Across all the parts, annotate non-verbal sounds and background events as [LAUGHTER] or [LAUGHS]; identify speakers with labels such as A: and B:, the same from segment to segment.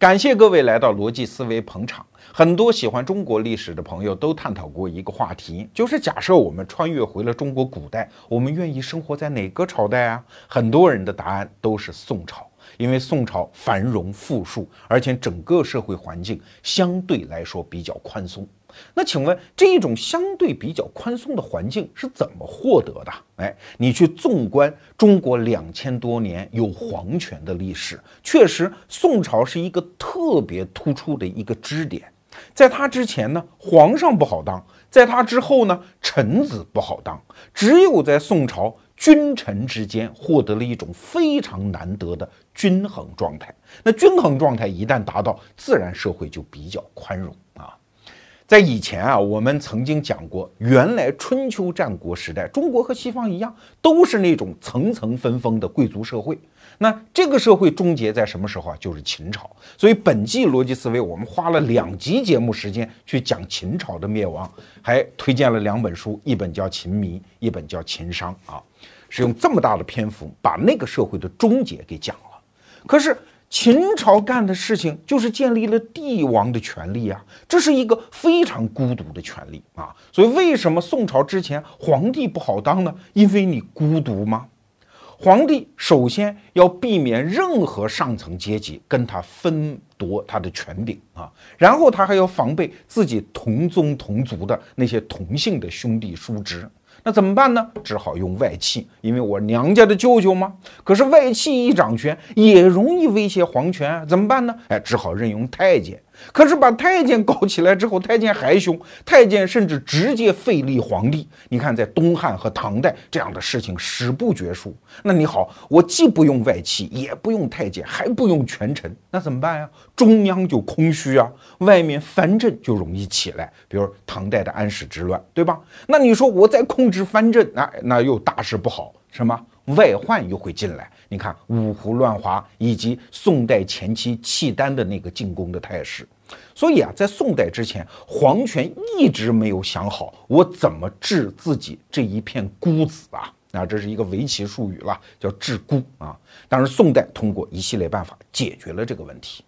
A: 感谢各位来到逻辑思维捧场。很多喜欢中国历史的朋友都探讨过一个话题，就是假设我们穿越回了中国古代，我们愿意生活在哪个朝代啊？很多人的答案都是宋朝，因为宋朝繁荣富庶，而且整个社会环境相对来说比较宽松。那请问，这一种相对比较宽松的环境是怎么获得的？哎，你去纵观中国两千多年有皇权的历史，确实宋朝是一个特别突出的一个支点。在他之前呢，皇上不好当；在他之后呢，臣子不好当。只有在宋朝，君臣之间获得了一种非常难得的均衡状态。那均衡状态一旦达到，自然社会就比较宽容啊。在以前啊，我们曾经讲过，原来春秋战国时代，中国和西方一样，都是那种层层分封的贵族社会。那这个社会终结在什么时候啊？就是秦朝。所以本季逻辑思维，我们花了两集节目时间去讲秦朝的灭亡，还推荐了两本书，一本叫《秦迷》，一本叫《秦商》啊，是用这么大的篇幅把那个社会的终结给讲了。可是。秦朝干的事情就是建立了帝王的权利啊，这是一个非常孤独的权利啊。所以为什么宋朝之前皇帝不好当呢？因为你孤独吗？皇帝首先要避免任何上层阶级跟他分夺他的权柄啊，然后他还要防备自己同宗同族的那些同姓的兄弟叔侄。那怎么办呢？只好用外戚，因为我娘家的舅舅嘛。可是外戚一掌权，也容易威胁皇权，怎么办呢？哎，只好任用太监。可是把太监搞起来之后，太监还凶，太监甚至直接废立皇帝。你看，在东汉和唐代这样的事情史不绝书。那你好，我既不用外戚，也不用太监，还不用权臣，那怎么办呀？中央就空虚啊，外面藩镇就容易起来，比如唐代的安史之乱，对吧？那你说我在控制藩镇，那那又大事不好，什么外患又会进来？你看五胡乱华以及宋代前期契丹的那个进攻的态势，所以啊，在宋代之前，皇权一直没有想好我怎么治自己这一片孤子啊啊，[LAUGHS] 这是一个围棋术语了，叫治孤啊。但是宋代通过一系列办法解决了这个问题。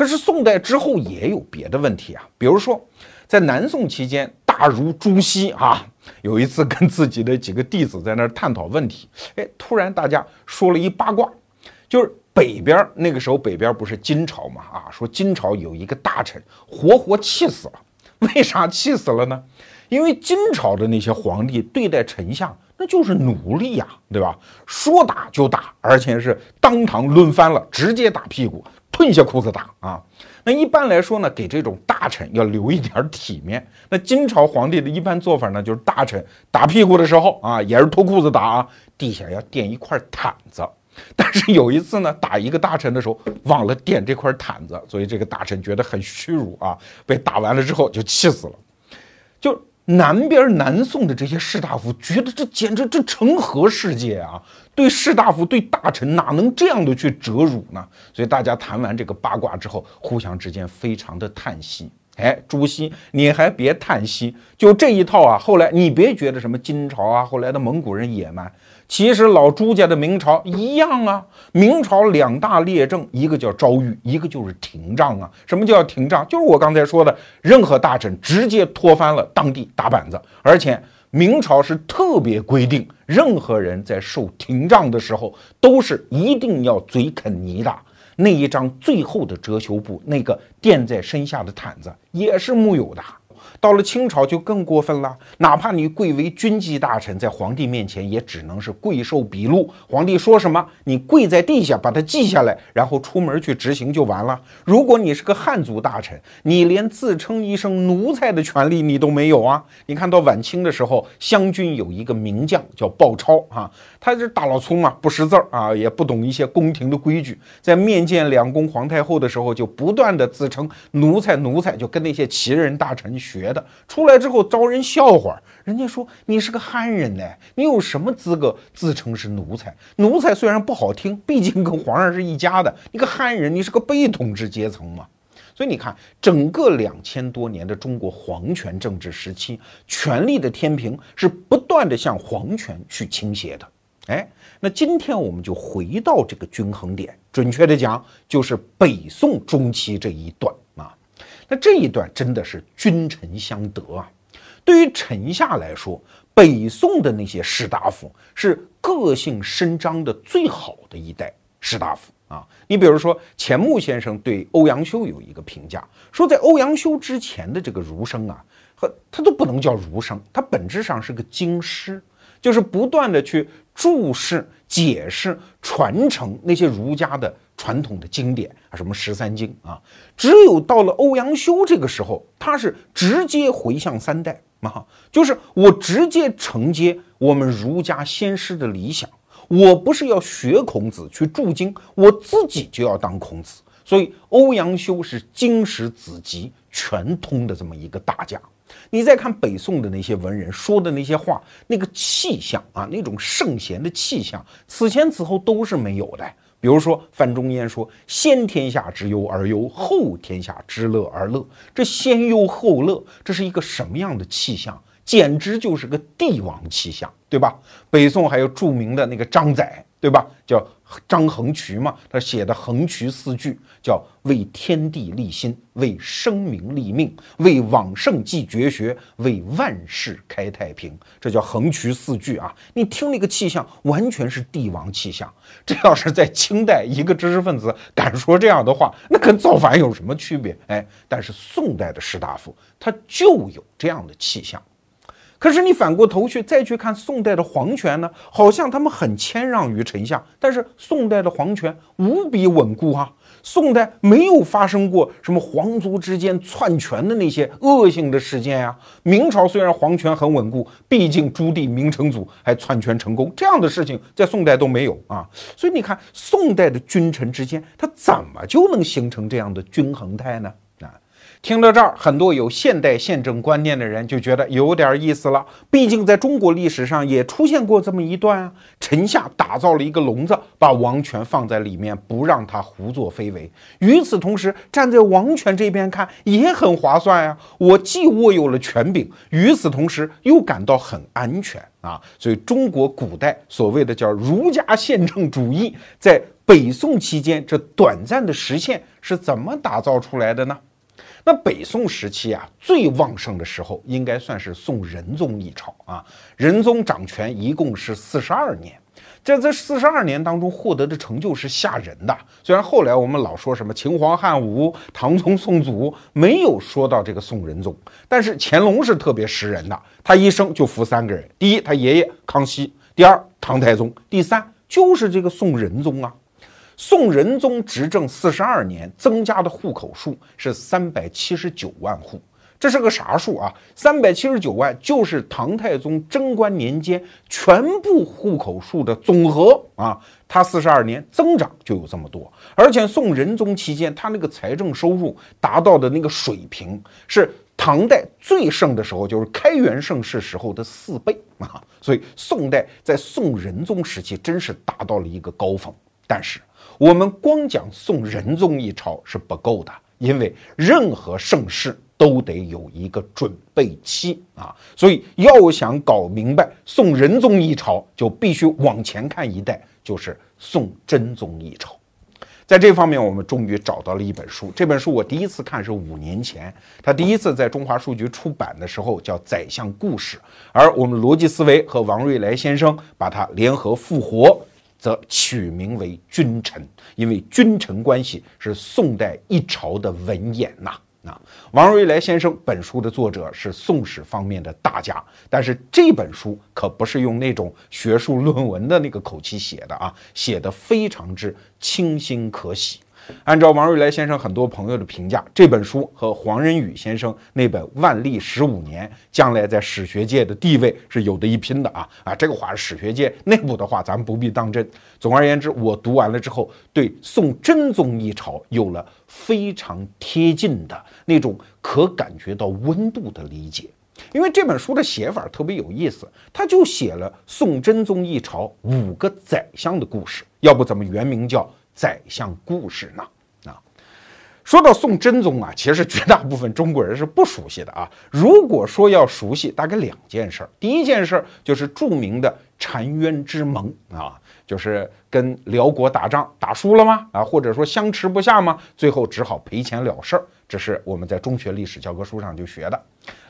A: 可是宋代之后也有别的问题啊，比如说在南宋期间，大儒朱熹啊。有一次跟自己的几个弟子在那儿探讨问题，哎，突然大家说了一八卦，就是北边那个时候北边不是金朝嘛啊，说金朝有一个大臣活活气死了，为啥气死了呢？因为金朝的那些皇帝对待丞相那就是奴隶呀，对吧？说打就打，而且是当堂抡翻了，直接打屁股，褪下裤子打啊。那一般来说呢，给这种大臣要留一点体面。那金朝皇帝的一般做法呢，就是大臣打屁股的时候啊，也是脱裤子打啊，地下要垫一块毯子。但是有一次呢，打一个大臣的时候忘了垫这块毯子，所以这个大臣觉得很屈辱啊，被打完了之后就气死了，就。南边南宋的这些士大夫觉得这简直这成何世界啊！对士大夫对大臣哪能这样的去折辱呢？所以大家谈完这个八卦之后，互相之间非常的叹息。哎，朱熹，你还别叹息，就这一套啊！后来你别觉得什么金朝啊，后来的蒙古人野蛮。其实老朱家的明朝一样啊，明朝两大列政，一个叫诏狱，一个就是廷杖啊。什么叫廷杖？就是我刚才说的，任何大臣直接拖翻了当地打板子。而且明朝是特别规定，任何人在受廷杖的时候，都是一定要嘴啃泥的。那一张最后的遮羞布，那个垫在身下的毯子，也是木有的。到了清朝就更过分了，哪怕你贵为军机大臣，在皇帝面前也只能是跪受笔录。皇帝说什么，你跪在地下把它记下来，然后出门去执行就完了。如果你是个汉族大臣，你连自称一声奴才的权利你都没有啊！你看到晚清的时候，湘军有一个名将叫鲍超啊，他是大老粗嘛，不识字儿啊，也不懂一些宫廷的规矩，在面见两宫皇太后的时候，就不断的自称奴才，奴才，就跟那些旗人大臣学。的出来之后招人笑话，人家说你是个汉人呢，你有什么资格自称是奴才？奴才虽然不好听，毕竟跟皇上是一家的。你个汉人，你是个被统治阶层嘛。所以你看，整个两千多年的中国皇权政治时期，权力的天平是不断的向皇权去倾斜的。哎，那今天我们就回到这个均衡点，准确的讲，就是北宋中期这一段。那这一段真的是君臣相得啊。对于臣下来说，北宋的那些士大夫是个性伸张的最好的一代士大夫啊。你比如说，钱穆先生对欧阳修有一个评价，说在欧阳修之前的这个儒生啊，和他都不能叫儒生，他本质上是个经师。就是不断的去注释、解释、传承那些儒家的传统的经典啊，什么十三经啊。只有到了欧阳修这个时候，他是直接回向三代啊，就是我直接承接我们儒家先师的理想，我不是要学孔子去注经，我自己就要当孔子。所以欧阳修是经史子集全通的这么一个大家。你再看北宋的那些文人说的那些话，那个气象啊，那种圣贤的气象，此前此后都是没有的。比如说范仲淹说：“先天下之忧而忧，后天下之乐而乐。”这先忧后乐，这是一个什么样的气象？简直就是个帝王气象，对吧？北宋还有著名的那个张载，对吧？叫。张衡渠嘛，他写的衡渠四句叫为天地立心，为生民立命，为往圣继绝学，为万世开太平。这叫衡渠四句啊！你听那个气象，完全是帝王气象。这要是在清代，一个知识分子敢说这样的话，那跟造反有什么区别？哎，但是宋代的士大夫，他就有这样的气象。可是你反过头去再去看宋代的皇权呢，好像他们很谦让于臣下，但是宋代的皇权无比稳固啊。宋代没有发生过什么皇族之间篡权的那些恶性的事件呀。明朝虽然皇权很稳固，毕竟朱棣、明成祖还篡权成功，这样的事情在宋代都没有啊。所以你看，宋代的君臣之间，他怎么就能形成这样的均衡态呢？听到这儿，很多有现代宪政观念的人就觉得有点意思了。毕竟在中国历史上也出现过这么一段啊，臣下打造了一个笼子，把王权放在里面，不让他胡作非为。与此同时，站在王权这边看也很划算呀。我既握有了权柄，与此同时又感到很安全啊。所以，中国古代所谓的叫儒家宪政主义，在北宋期间这短暂的实现是怎么打造出来的呢？那北宋时期啊，最旺盛的时候应该算是宋仁宗一朝啊。仁宗掌权一共是四十二年，在这四十二年当中获得的成就是吓人的。虽然后来我们老说什么秦皇汉武、唐宗宋祖，没有说到这个宋仁宗，但是乾隆是特别识人的，他一生就服三个人：第一，他爷爷康熙；第二，唐太宗；第三，就是这个宋仁宗啊。宋仁宗执政四十二年，增加的户口数是三百七十九万户，这是个啥数啊？三百七十九万就是唐太宗贞观年间全部户口数的总和啊！他四十二年增长就有这么多，而且宋仁宗期间，他那个财政收入达到的那个水平是唐代最盛的时候，就是开元盛世时候的四倍啊！所以宋代在宋仁宗时期真是达到了一个高峰，但是。我们光讲宋仁宗一朝是不够的，因为任何盛世都得有一个准备期啊，所以要想搞明白宋仁宗一朝，就必须往前看一代，就是宋真宗一朝。在这方面，我们终于找到了一本书。这本书我第一次看是五年前，它第一次在中华书局出版的时候叫《宰相故事》，而我们逻辑思维和王瑞来先生把它联合复活。则取名为君臣，因为君臣关系是宋代一朝的文眼呐。啊，王瑞来先生本书的作者是宋史方面的大家，但是这本书可不是用那种学术论文的那个口气写的啊，写的非常之清新可喜。按照王瑞来先生很多朋友的评价，这本书和黄仁宇先生那本《万历十五年》将来在史学界的地位是有的一拼的啊啊！这个话是史学界内部的话，咱们不必当真。总而言之，我读完了之后，对宋真宗一朝有了非常贴近的那种可感觉到温度的理解。因为这本书的写法特别有意思，他就写了宋真宗一朝五个宰相的故事，要不怎么原名叫？宰相故事呢？啊，说到宋真宗啊，其实绝大部分中国人是不熟悉的啊。如果说要熟悉，大概两件事儿。第一件事儿就是著名的澶渊之盟啊，就是跟辽国打仗打输了吗？啊，或者说相持不下吗？最后只好赔钱了事儿。这是我们在中学历史教科书上就学的。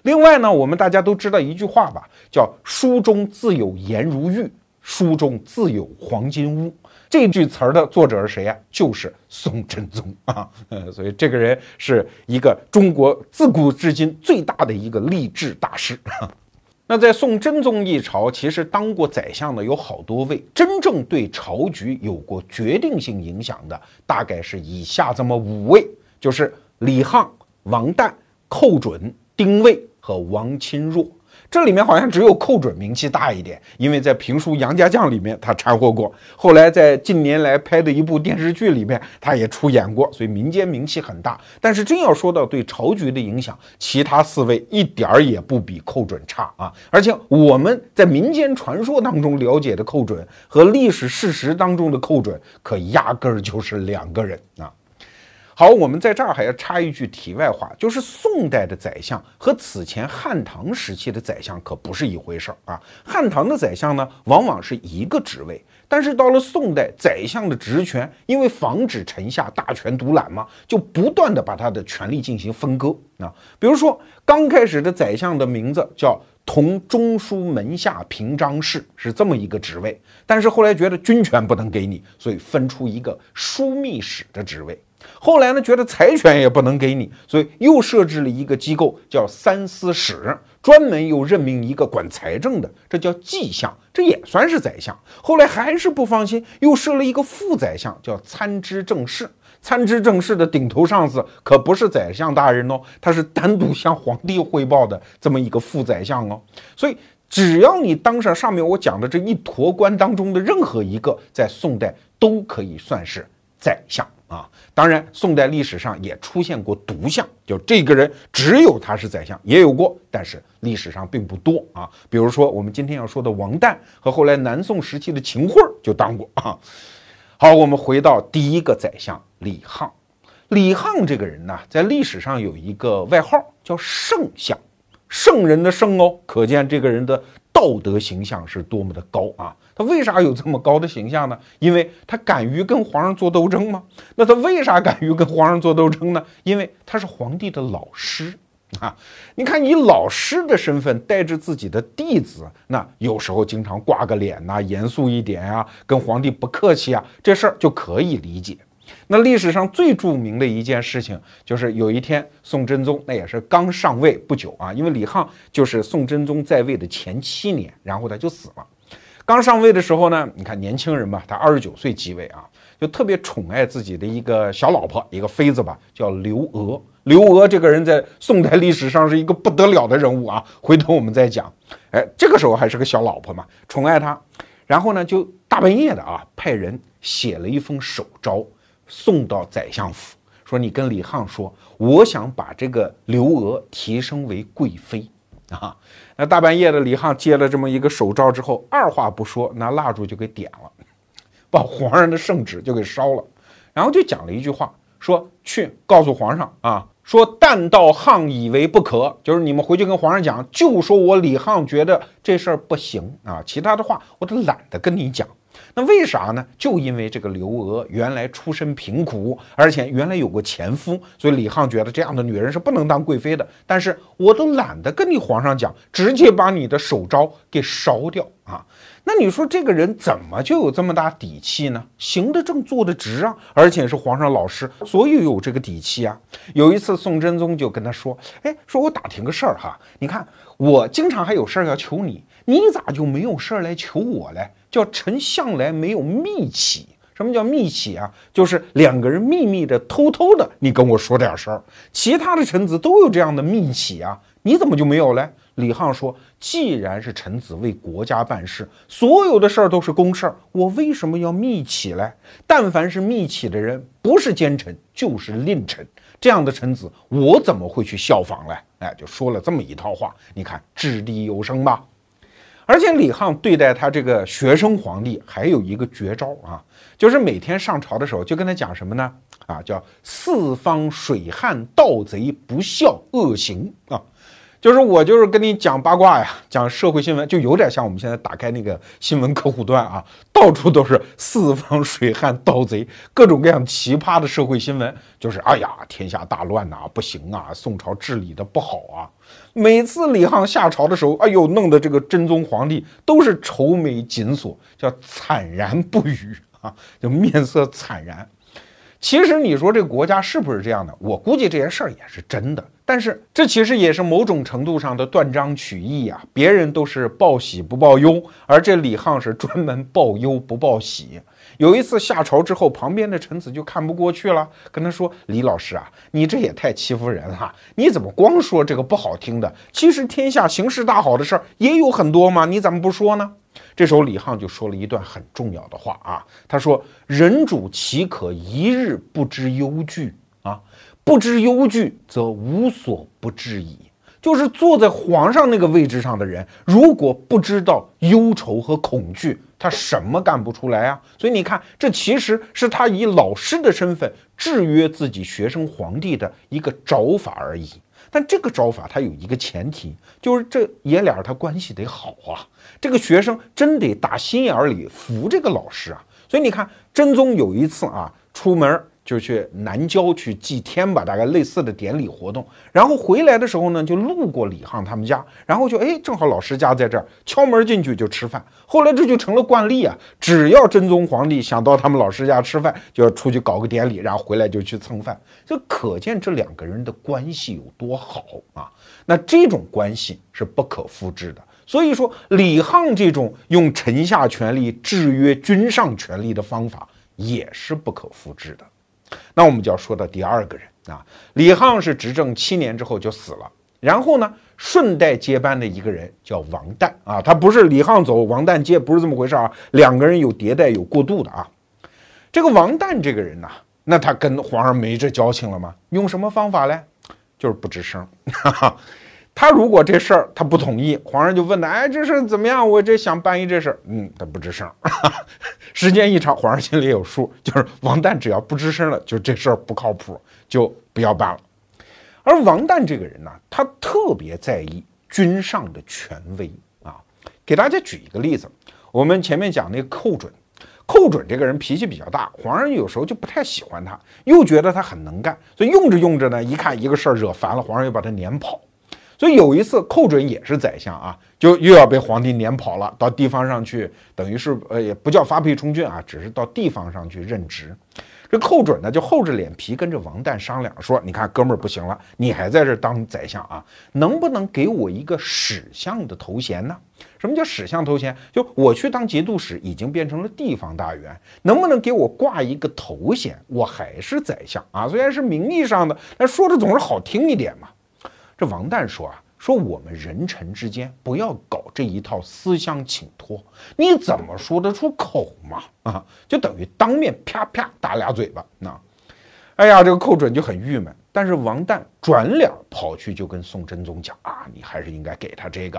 A: 另外呢，我们大家都知道一句话吧，叫“书中自有颜如玉，书中自有黄金屋”。这句词儿的作者是谁呀？就是宋真宗啊，呃，所以这个人是一个中国自古至今最大的一个励志大师。[LAUGHS] 那在宋真宗一朝，其实当过宰相的有好多位，真正对朝局有过决定性影响的，大概是以下这么五位，就是李沆、王旦、寇准、丁谓和王钦若。这里面好像只有寇准名气大一点，因为在评书《杨家将》里面他掺和过，后来在近年来拍的一部电视剧里面他也出演过，所以民间名气很大。但是真要说到对朝局的影响，其他四位一点儿也不比寇准差啊！而且我们在民间传说当中了解的寇准和历史事实当中的寇准，可压根儿就是两个人啊。好，我们在这儿还要插一句题外话，就是宋代的宰相和此前汉唐时期的宰相可不是一回事儿啊。汉唐的宰相呢，往往是一个职位，但是到了宋代，宰相的职权因为防止臣下大权独揽嘛，就不断的把他的权力进行分割啊。比如说，刚开始的宰相的名字叫同中书门下平章事，是这么一个职位，但是后来觉得军权不能给你，所以分出一个枢密使的职位。后来呢，觉得财权也不能给你，所以又设置了一个机构，叫三司使，专门又任命一个管财政的，这叫计相，这也算是宰相。后来还是不放心，又设了一个副宰相，叫参知政事。参知政事的顶头上司可不是宰相大人哦，他是单独向皇帝汇报的这么一个副宰相哦。所以只要你当上上面我讲的这一坨官当中的任何一个，在宋代都可以算是宰相。啊，当然，宋代历史上也出现过独相，就这个人只有他是宰相，也有过，但是历史上并不多啊。比如说我们今天要说的王旦和后来南宋时期的秦桧就当过啊。好，我们回到第一个宰相李沆。李沆这个人呢，在历史上有一个外号叫圣相，圣人的圣哦，可见这个人的道德形象是多么的高啊。他为啥有这么高的形象呢？因为他敢于跟皇上做斗争吗？那他为啥敢于跟皇上做斗争呢？因为他是皇帝的老师啊！你看，以老师的身份带着自己的弟子，那有时候经常挂个脸呐，严肃一点啊，跟皇帝不客气啊，这事儿就可以理解。那历史上最著名的一件事情，就是有一天宋真宗那也是刚上位不久啊，因为李沆就是宋真宗在位的前七年，然后他就死了。刚上位的时候呢，你看年轻人嘛，他二十九岁即位啊，就特别宠爱自己的一个小老婆，一个妃子吧，叫刘娥。刘娥这个人在宋代历史上是一个不得了的人物啊，回头我们再讲。哎，这个时候还是个小老婆嘛，宠爱她，然后呢，就大半夜的啊，派人写了一封手诏送到宰相府，说你跟李沆说，我想把这个刘娥提升为贵妃。啊，那大半夜的，李沆接了这么一个手诏之后，二话不说，拿蜡烛就给点了，把皇上的圣旨就给烧了，然后就讲了一句话，说去告诉皇上啊，说但道沆以为不可，就是你们回去跟皇上讲，就说我李沆觉得这事儿不行啊，其他的话我都懒得跟你讲。那为啥呢？就因为这个刘娥原来出身贫苦，而且原来有过前夫，所以李沆觉得这样的女人是不能当贵妃的。但是我都懒得跟你皇上讲，直接把你的手诏给烧掉啊！[LAUGHS] 那你说这个人怎么就有这么大底气呢？行得正，坐得直啊，而且是皇上老师，所以有这个底气啊。有一次，宋真宗就跟他说：“哎，说我打听个事儿哈，你看我经常还有事儿要求你，你咋就没有事儿来求我嘞？”叫臣向来没有密启，什么叫密启啊？就是两个人秘密的、偷偷的，你跟我说点事儿。其他的臣子都有这样的密启啊，你怎么就没有嘞？李沆说：“既然是臣子为国家办事，所有的事儿都是公事儿，我为什么要密启嘞？但凡是密启的人，不是奸臣就是佞臣，这样的臣子，我怎么会去效仿嘞？”哎，就说了这么一套话，你看掷地有声吧。而且李沆对待他这个学生皇帝还有一个绝招啊，就是每天上朝的时候就跟他讲什么呢？啊，叫四方水旱盗贼不孝恶行啊。就是我就是跟你讲八卦呀，讲社会新闻，就有点像我们现在打开那个新闻客户端啊，到处都是四方水旱盗贼，各种各样奇葩的社会新闻。就是哎呀，天下大乱呐，不行啊，宋朝治理的不好啊。每次李沆下朝的时候，哎呦，弄得这个真宗皇帝都是愁眉紧锁，叫惨然不语啊，就面色惨然。其实你说这个国家是不是这样的？我估计这件事儿也是真的。但是这其实也是某种程度上的断章取义啊！别人都是报喜不报忧，而这李沆是专门报忧不报喜。有一次下朝之后，旁边的臣子就看不过去了，跟他说：“李老师啊，你这也太欺负人了！你怎么光说这个不好听的？其实天下形势大好的事儿也有很多嘛，你怎么不说呢？”这时候李沆就说了一段很重要的话啊，他说：“人主岂可一日不知忧惧？”啊不知忧惧，则无所不至矣。就是坐在皇上那个位置上的人，如果不知道忧愁和恐惧，他什么干不出来啊？所以你看，这其实是他以老师的身份制约自己学生皇帝的一个招法而已。但这个招法他有一个前提，就是这爷俩他关系得好啊。这个学生真得打心眼里服这个老师啊。所以你看，真宗有一次啊，出门。就去南郊去祭天吧，大概类似的典礼活动。然后回来的时候呢，就路过李沆他们家，然后就哎，正好老师家在这儿，敲门进去就吃饭。后来这就成了惯例啊，只要真宗皇帝想到他们老师家吃饭，就要出去搞个典礼，然后回来就去蹭饭。就可见这两个人的关系有多好啊！那这种关系是不可复制的。所以说，李沆这种用臣下权力制约君上权力的方法，也是不可复制的。那我们就要说到第二个人啊，李沆是执政七年之后就死了，然后呢，顺带接班的一个人叫王旦啊，他不是李沆走，王旦接，不是这么回事啊，两个人有迭代有过渡的啊。这个王旦这个人呢，那他跟皇上没这交情了吗？用什么方法嘞？就是不吱声。哈哈。他如果这事儿他不同意，皇上就问他：“哎，这事怎么样？我这想办一这事儿。”嗯，他不吱声。[LAUGHS] 时间一长，皇上心里有数，就是王旦只要不吱声了，就这事儿不靠谱，就不要办了。而王旦这个人呢，他特别在意君上的权威啊。给大家举一个例子，我们前面讲那个寇准，寇准这个人脾气比较大，皇上有时候就不太喜欢他，又觉得他很能干，所以用着用着呢，一看一个事儿惹烦了，皇上又把他撵跑。所以有一次，寇准也是宰相啊，就又要被皇帝撵跑了，到地方上去，等于是呃也不叫发配充军啊，只是到地方上去任职。这寇准呢就厚着脸皮跟着王旦商量说：“你看哥们儿不行了，你还在这当宰相啊？能不能给我一个史相的头衔呢？什么叫史相头衔？就我去当节度使，已经变成了地方大员，能不能给我挂一个头衔？我还是宰相啊，虽然是名义上的，但说的总是好听一点嘛。”这王旦说啊，说我们人臣之间不要搞这一套思乡请托，你怎么说得出口嘛？啊，就等于当面啪啪打俩嘴巴。那，哎呀，这个寇准就很郁闷。但是王旦转脸跑去就跟宋真宗讲啊，你还是应该给他这个。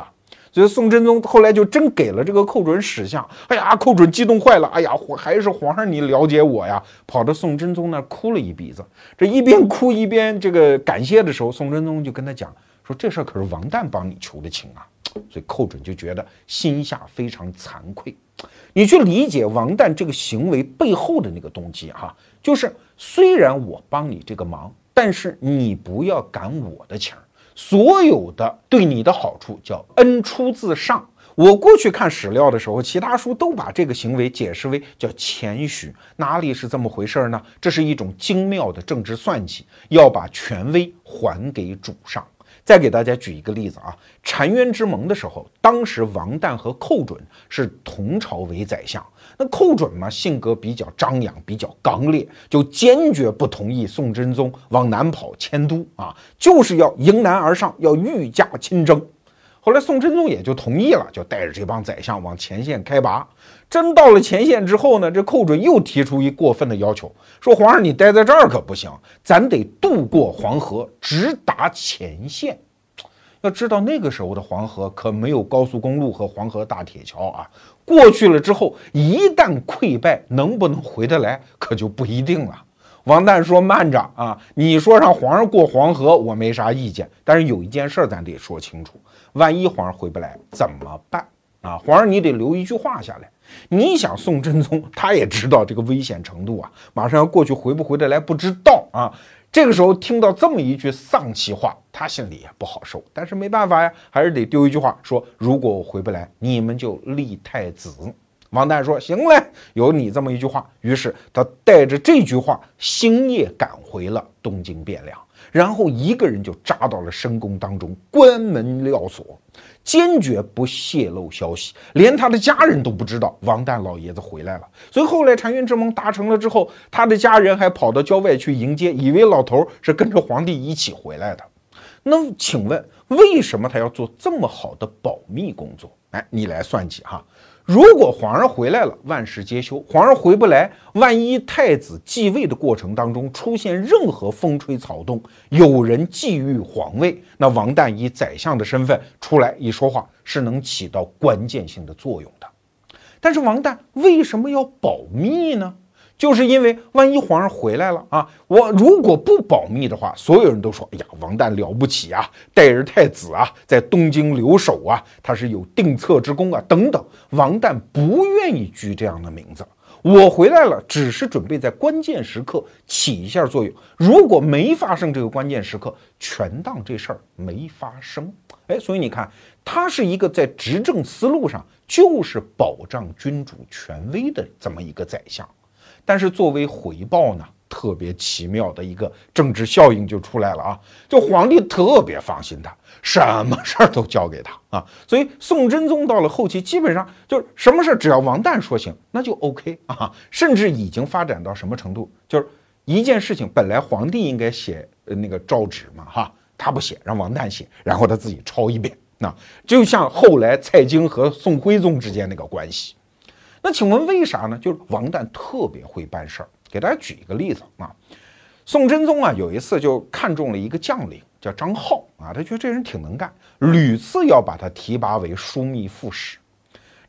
A: 所以宋真宗后来就真给了这个寇准史相。哎呀，寇准激动坏了。哎呀，还是皇上你了解我呀，跑到宋真宗那儿哭了一鼻子。这一边哭一边这个感谢的时候，宋真宗就跟他讲说，这事儿可是王旦帮你求的情啊。所以寇准就觉得心下非常惭愧。你去理解王旦这个行为背后的那个动机哈，就是虽然我帮你这个忙，但是你不要赶我的情儿。所有的对你的好处叫恩出自上。我过去看史料的时候，其他书都把这个行为解释为叫谦虚，哪里是这么回事呢？这是一种精妙的政治算计，要把权威还给主上。再给大家举一个例子啊，澶渊之盟的时候，当时王旦和寇准是同朝为宰相。那寇准嘛，性格比较张扬，比较刚烈，就坚决不同意宋真宗往南跑迁都啊，就是要迎难而上，要御驾亲征。后来宋真宗也就同意了，就带着这帮宰相往前线开拔。真到了前线之后呢，这寇准又提出一过分的要求，说皇上你待在这儿可不行，咱得渡过黄河，直达前线。要知道那个时候的黄河可没有高速公路和黄河大铁桥啊，过去了之后一旦溃败，能不能回得来可就不一定了。王旦说：“慢着啊，你说让皇上过黄河，我没啥意见，但是有一件事咱得说清楚，万一皇上回不来怎么办啊？皇上你得留一句话下来。你想宋真宗，他也知道这个危险程度啊，马上要过去，回不回得来不知道啊。”这个时候听到这么一句丧气话，他心里也不好受。但是没办法呀，还是得丢一句话说：如果我回不来，你们就立太子。王旦说：行嘞，有你这么一句话。于是他带着这句话，星夜赶回了东京汴梁，然后一个人就扎到了深宫当中，关门撂锁。坚决不泄露消息，连他的家人都不知道王旦老爷子回来了。所以后来澶渊之盟达成了之后，他的家人还跑到郊外去迎接，以为老头是跟着皇帝一起回来的。那请问，为什么他要做这么好的保密工作？哎，你来算计哈。如果皇上回来了，万事皆休；皇上回不来，万一太子继位的过程当中出现任何风吹草动，有人觊觎皇位，那王旦以宰相的身份出来一说话，是能起到关键性的作用的。但是王旦为什么要保密呢？就是因为万一皇上回来了啊，我如果不保密的话，所有人都说：哎呀，王旦了不起啊，代儿太子啊，在东京留守啊，他是有定策之功啊，等等。王旦不愿意居这样的名字。我回来了，只是准备在关键时刻起一下作用。如果没发生这个关键时刻，全当这事儿没发生。哎，所以你看，他是一个在执政思路上就是保障君主权威的这么一个宰相。但是作为回报呢，特别奇妙的一个政治效应就出来了啊！就皇帝特别放心他，什么事儿都交给他啊。所以宋真宗到了后期，基本上就是什么事儿只要王旦说行，那就 OK 啊。甚至已经发展到什么程度，就是一件事情本来皇帝应该写那个诏旨嘛，哈，他不写，让王旦写，然后他自己抄一遍，那就像后来蔡京和宋徽宗之间那个关系。那请问为啥呢？就是王旦特别会办事儿。给大家举一个例子啊，宋真宗啊有一次就看中了一个将领叫张浩啊，他觉得这人挺能干，屡次要把他提拔为枢密副使。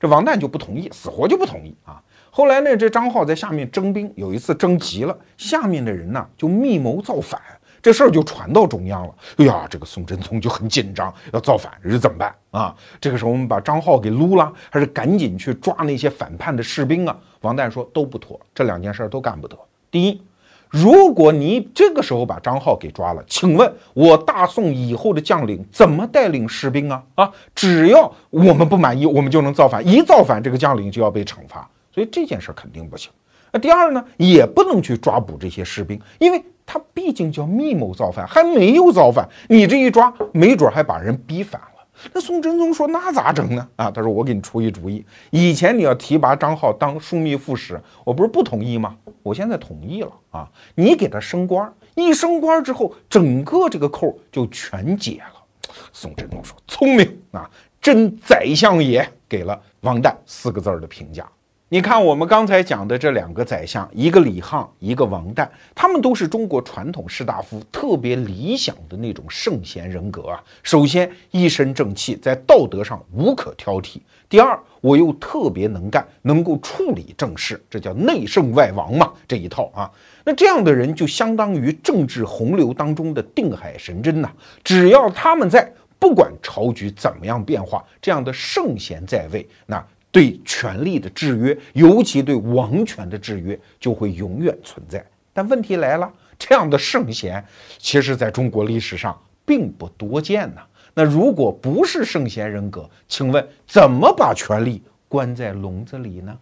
A: 这王旦就不同意，死活就不同意啊。后来呢，这张浩在下面征兵，有一次征急了，下面的人呢就密谋造反。这事儿就传到中央了。哎呀，这个宋真宗就很紧张，要造反，这怎么办啊？这个时候我们把张浩给撸了，还是赶紧去抓那些反叛的士兵啊？王旦说都不妥，这两件事都干不得。第一，如果你这个时候把张浩给抓了，请问我大宋以后的将领怎么带领士兵啊？啊，只要我们不满意，我们就能造反，一造反，这个将领就要被惩罚，所以这件事肯定不行。那第二呢，也不能去抓捕这些士兵，因为。他毕竟叫密谋造反，还没有造反，你这一抓，没准还把人逼反了。那宋真宗说：“那咋整呢？”啊，他说：“我给你出一主意。以前你要提拔张浩当枢密副使，我不是不同意吗？我现在同意了啊！你给他升官，一升官之后，整个这个扣就全解了。”宋真宗说：“聪明啊，真宰相也！”给了王旦四个字儿的评价。你看，我们刚才讲的这两个宰相，一个李沆，一个王旦，他们都是中国传统士大夫特别理想的那种圣贤人格啊。首先，一身正气，在道德上无可挑剔；第二，我又特别能干，能够处理政事，这叫内圣外王嘛，这一套啊。那这样的人就相当于政治洪流当中的定海神针呐，只要他们在，不管朝局怎么样变化，这样的圣贤在位，那。对权力的制约，尤其对王权的制约，就会永远存在。但问题来了，这样的圣贤，其实在中国历史上并不多见呢。那如果不是圣贤人格，请问怎么把权力关在笼子里呢？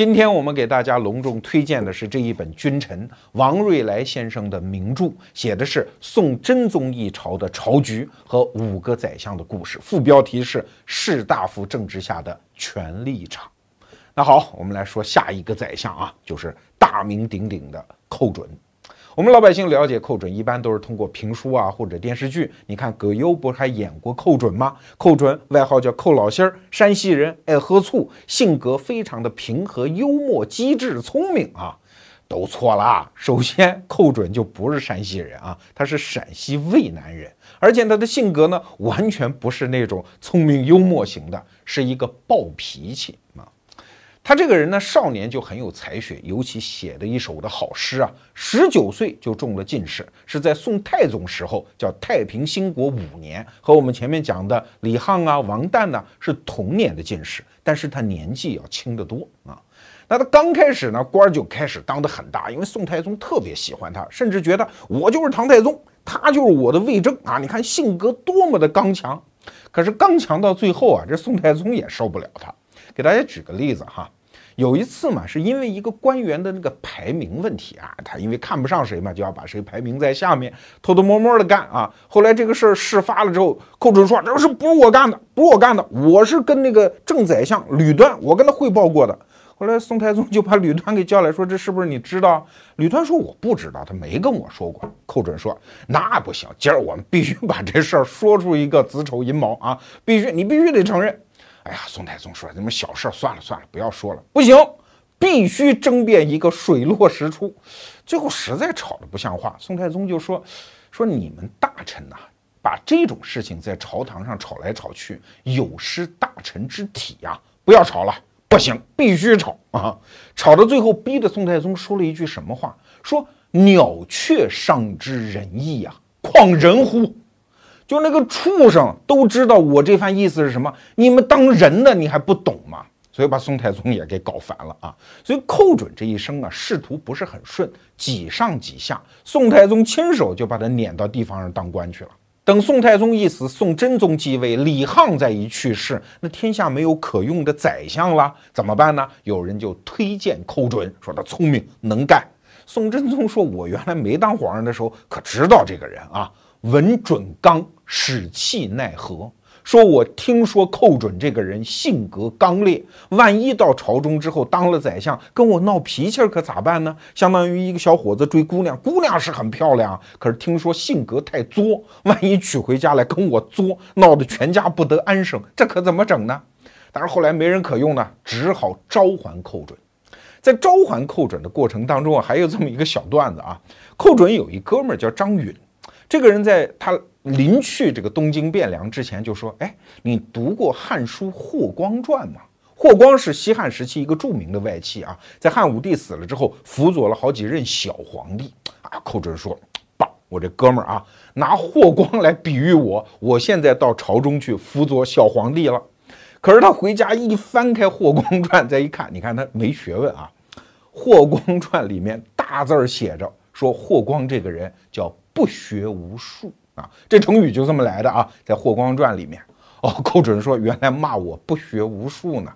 A: 今天我们给大家隆重推荐的是这一本君臣王瑞来先生的名著，写的是宋真宗一朝的朝局和五个宰相的故事，副标题是士大夫政治下的权力场。那好，我们来说下一个宰相啊，就是大名鼎鼎的寇准。我们老百姓了解寇准，一般都是通过评书啊或者电视剧。你看葛优不还演过寇准吗？寇准外号叫寇老心儿，山西人，爱喝醋，性格非常的平和、幽默、机智、聪明啊。都错了。首先，寇准就不是山西人啊，他是陕西渭南人，而且他的性格呢，完全不是那种聪明幽默型的，是一个暴脾气。他这个人呢，少年就很有才学，尤其写的一首的好诗啊。十九岁就中了进士，是在宋太宗时候，叫太平兴国五年，和我们前面讲的李沆啊、王旦呢是同年的进士，但是他年纪要轻得多啊。那他刚开始呢，官就开始当得很大，因为宋太宗特别喜欢他，甚至觉得我就是唐太宗，他就是我的魏征啊！你看性格多么的刚强。可是刚强到最后啊，这宋太宗也受不了他。给大家举个例子哈，有一次嘛，是因为一个官员的那个排名问题啊，他因为看不上谁嘛，就要把谁排名在下面，偷偷摸摸的干啊。后来这个事儿事发了之后，寇准说这是不是我干的？不是我干的，我是跟那个正宰相吕端，我跟他汇报过的。后来宋太宗 [LAUGHS] 就把吕端给叫来说：“这是不是你知道？”吕端说：“我不知道，他没跟我说过。”寇准说：“那不行，今儿我们必须把这事儿说出一个子丑寅卯啊！必须，你必须得承认。”哎呀，宋太宗说：“这么小事，算了算了，不要说了。不行，必须争辩一个水落石出。”最后实在吵得不像话，宋太宗就说：“说你们大臣呐，把这种事情在朝堂上吵来吵去，有失大臣之体呀！不要吵了。”不行，必须吵啊！吵到最后，逼得宋太宗说了一句什么话？说“鸟雀尚知仁义呀，况人乎？”就那个畜生都知道我这番意思是什么，你们当人的你还不懂吗？所以把宋太宗也给搞烦了啊！所以寇准这一生啊，仕途不是很顺，几上几下，宋太宗亲手就把他撵到地方上当官去了。等宋太宗一死，宋真宗继位，李沆再一去世，那天下没有可用的宰相了，怎么办呢？有人就推荐寇准，说他聪明能干。宋真宗说：“我原来没当皇上的时候，可知道这个人啊，稳准刚，使气奈何。”说我听说寇准这个人性格刚烈，万一到朝中之后当了宰相，跟我闹脾气可咋办呢？相当于一个小伙子追姑娘，姑娘是很漂亮，可是听说性格太作，万一娶回家来跟我作，闹得全家不得安生，这可怎么整呢？但是后来没人可用呢，只好召还寇准。在召还寇准的过程当中啊，还有这么一个小段子啊，寇准有一哥们儿叫张允，这个人在他。临去这个东京汴梁之前，就说：“哎，你读过《汉书·霍光传》吗？霍光是西汉时期一个著名的外戚啊，在汉武帝死了之后，辅佐了好几任小皇帝啊。”寇准说：“棒，我这哥们儿啊，拿霍光来比喻我，我现在到朝中去辅佐小皇帝了。可是他回家一翻开《霍光传》，再一看，你看他没学问啊，《霍光传》里面大字儿写着说，霍光这个人叫不学无术啊。”这成语就这么来的啊，在《霍光传》里面。哦，寇准说：“原来骂我不学无术呢。”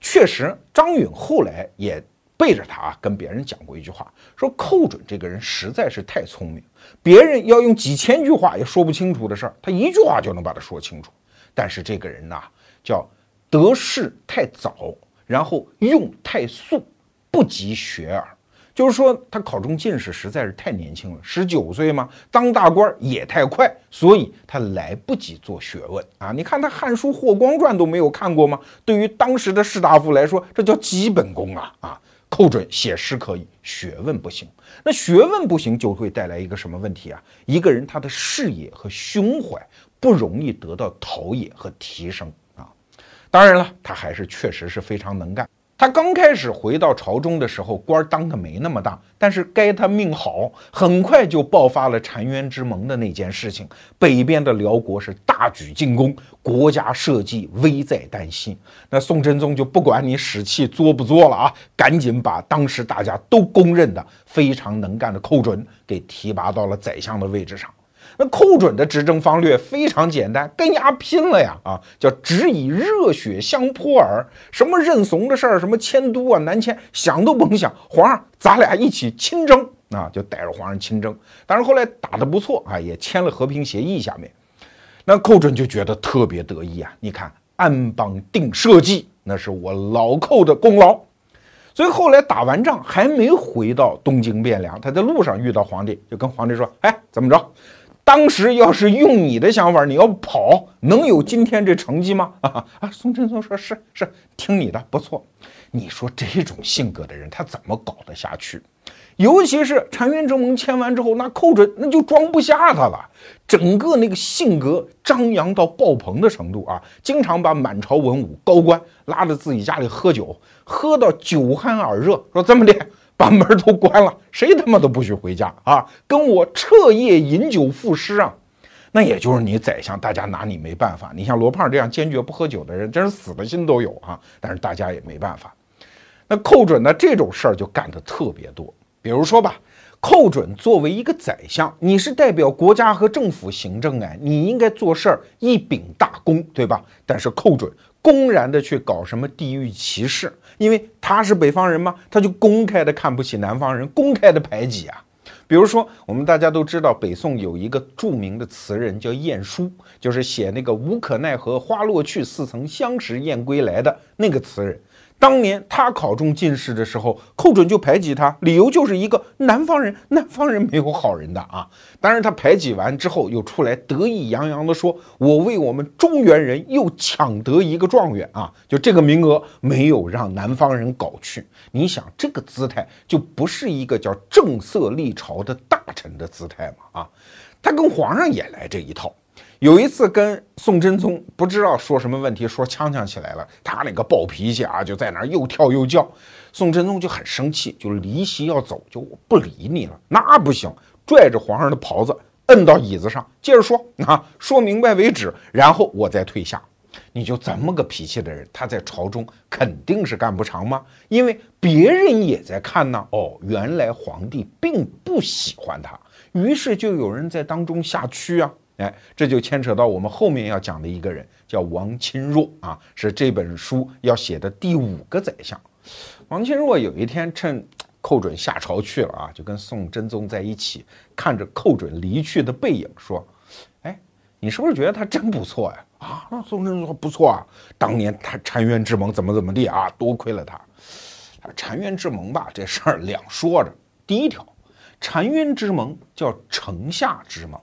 A: 确实，张允后来也背着他啊，跟别人讲过一句话，说寇准这个人实在是太聪明，别人要用几千句话也说不清楚的事儿，他一句话就能把它说清楚。但是这个人呐，叫得势太早，然后用太速，不及学耳。就是说，他考中进士实在是太年轻了，十九岁嘛，当大官也太快，所以他来不及做学问啊！你看他《汉书·霍光传》都没有看过吗？对于当时的士大夫来说，这叫基本功啊！啊，寇准写诗可以，学问不行。那学问不行，就会带来一个什么问题啊？一个人他的视野和胸怀不容易得到陶冶和提升啊！当然了，他还是确实是非常能干。他刚开始回到朝中的时候，官当的没那么大，但是该他命好，很快就爆发了澶渊之盟的那件事情。北边的辽国是大举进攻，国家社稷危在旦夕。那宋真宗就不管你使气作不作了啊，赶紧把当时大家都公认的非常能干的寇准给提拔到了宰相的位置上。那寇准的执政方略非常简单，跟牙拼了呀！啊，叫只以热血相泼耳，什么认怂的事儿，什么迁都啊、南迁，想都甭想。皇上，咱俩一起亲征啊！就带着皇上亲征。但是后来打得不错啊，也签了和平协议。下面，那寇准就觉得特别得意啊！你看，安邦定社稷，那是我老寇的功劳。所以后来打完仗还没回到东京汴梁，他在路上遇到皇帝，就跟皇帝说：“哎，怎么着？”当时要是用你的想法，你要跑，能有今天这成绩吗？啊啊！宋真宗说是是，听你的，不错。你说这种性格的人，他怎么搞得下去？尤其是澶渊之盟签完之后，那寇准那就装不下他了，整个那个性格张扬到爆棚的程度啊，经常把满朝文武高官拉到自己家里喝酒，喝到酒酣耳热，说这么的，把门都关了，谁他妈都不许回家啊，跟我彻夜饮酒赋诗啊。那也就是你宰相，大家拿你没办法。你像罗胖这样坚决不喝酒的人，真是死的心都有啊。但是大家也没办法。那寇准呢？这种事儿就干得特别多。比如说吧，寇准作为一个宰相，你是代表国家和政府行政哎，你应该做事儿一秉大公，对吧？但是寇准公然的去搞什么地域歧视，因为他是北方人嘛，他就公开的看不起南方人，公开的排挤啊。比如说，我们大家都知道，北宋有一个著名的词人叫晏殊，就是写那个“无可奈何花落去，似曾相识燕归来”的那个词人。当年他考中进士的时候，寇准就排挤他，理由就是一个南方人，南方人没有好人的啊。当然，他排挤完之后，又出来得意洋洋地说：“我为我们中原人又抢得一个状元啊！”就这个名额没有让南方人搞去。你想，这个姿态就不是一个叫正色立朝的大臣的姿态嘛？啊，他跟皇上也来这一套。有一次跟宋真宗不知道说什么问题，说呛呛起来了，他那个暴脾气啊，就在那儿又跳又叫。宋真宗就很生气，就离席要走，就我不理你了。那不行，拽着皇上的袍子摁到椅子上，接着说啊，说明白为止，然后我再退下。你就这么个脾气的人，他在朝中肯定是干不长吗？因为别人也在看呢。哦，原来皇帝并不喜欢他，于是就有人在当中下驱啊。哎，这就牵扯到我们后面要讲的一个人，叫王钦若啊，是这本书要写的第五个宰相。王钦若有一天趁寇准下朝去了啊，就跟宋真宗在一起，看着寇准离去的背影，说：“哎，你是不是觉得他真不错呀？”啊，宋真宗说：“不错啊，当年他澶渊之盟怎么怎么地啊，多亏了他。澶渊之盟吧，这事儿两说着。第一条，澶渊之盟叫城下之盟。”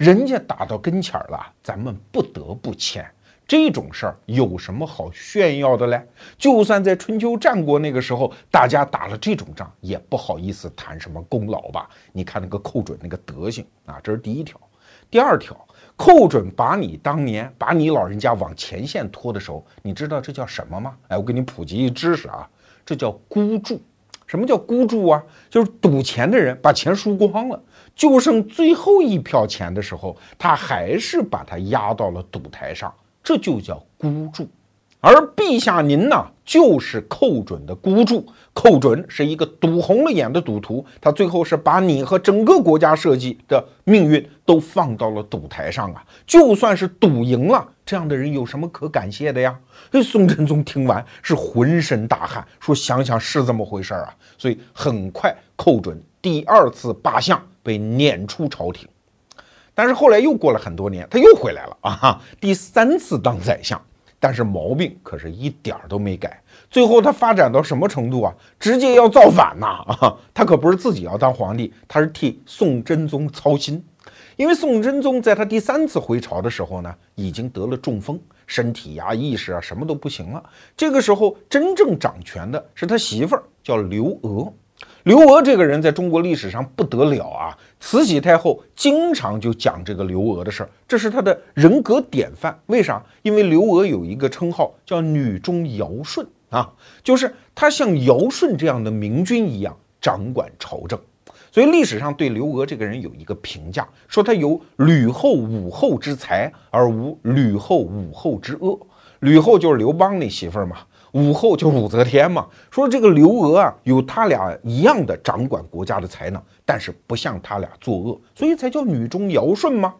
A: 人家打到跟前儿了，咱们不得不签。这种事儿有什么好炫耀的嘞？就算在春秋战国那个时候，大家打了这种仗，也不好意思谈什么功劳吧？你看那个寇准那个德行啊，这是第一条。第二条，寇准把你当年把你老人家往前线拖的时候，你知道这叫什么吗？哎，我给你普及一知识啊，这叫孤注。什么叫孤注啊？就是赌钱的人把钱输光了。就剩最后一票钱的时候，他还是把它压到了赌台上，这就叫孤注。而陛下您呢，就是寇准的孤注。寇准是一个赌红了眼的赌徒，他最后是把你和整个国家社稷的命运都放到了赌台上啊！就算是赌赢了，这样的人有什么可感谢的呀？这宋真宗听完是浑身大汗，说想想是这么回事啊。所以很快，寇准第二次罢相。被撵出朝廷，但是后来又过了很多年，他又回来了啊！第三次当宰相，但是毛病可是一点儿都没改。最后他发展到什么程度啊？直接要造反呐！啊，他可不是自己要当皇帝，他是替宋真宗操心。因为宋真宗在他第三次回朝的时候呢，已经得了中风，身体呀、意识啊什么都不行了。这个时候真正掌权的是他媳妇儿，叫刘娥。刘娥这个人在中国历史上不得了啊！慈禧太后经常就讲这个刘娥的事儿，这是她的人格典范。为啥？因为刘娥有一个称号叫“女中尧舜”啊，就是她像尧舜这样的明君一样掌管朝政。所以历史上对刘娥这个人有一个评价，说她有吕后、武后之才，而无吕后、武后之恶。吕后就是刘邦那媳妇儿嘛。武后就是武则天嘛，说这个刘娥啊，有他俩一样的掌管国家的才能，但是不像他俩作恶，所以才叫女中尧舜嘛。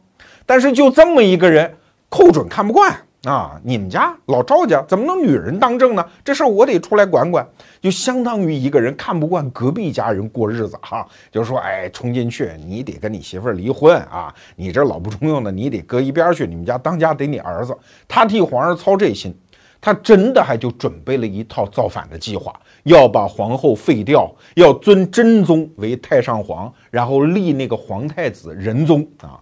A: 但是就这么一个人，寇准看不惯啊！你们家老赵家怎么能女人当政呢？这事儿我得出来管管。就相当于一个人看不惯隔壁家人过日子哈，就说哎，冲进去，你得跟你媳妇儿离婚啊！你这老不中用的，你得搁一边去。你们家当家得你儿子，他替皇上操这心。他真的还就准备了一套造反的计划，要把皇后废掉，要尊真宗为太上皇，然后立那个皇太子仁宗啊。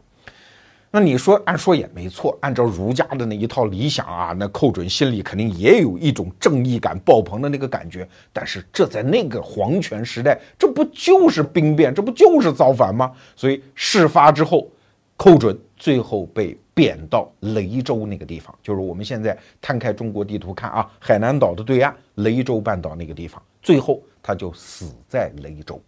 A: 那你说，按说也没错，按照儒家的那一套理想啊，那寇准心里肯定也有一种正义感爆棚的那个感觉。但是这在那个皇权时代，这不就是兵变，这不就是造反吗？所以事发之后，寇准最后被贬到雷州那个地方，就是我们现在摊开中国地图看啊，海南岛的对岸，雷州半岛那个地方，最后他就死在雷州。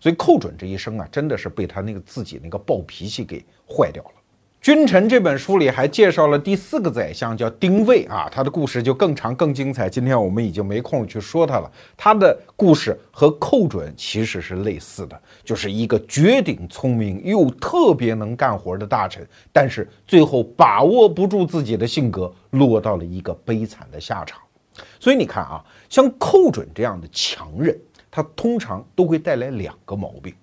A: 所以寇准这一生啊，真的是被他那个自己那个暴脾气给坏掉了。《君臣》这本书里还介绍了第四个宰相，叫丁谓啊，他的故事就更长更精彩。今天我们已经没空去说他了。他的故事和寇准其实是类似的，就是一个绝顶聪明又特别能干活的大臣，但是最后把握不住自己的性格，落到了一个悲惨的下场。所以你看啊，像寇准这样的强人，他通常都会带来两个毛病。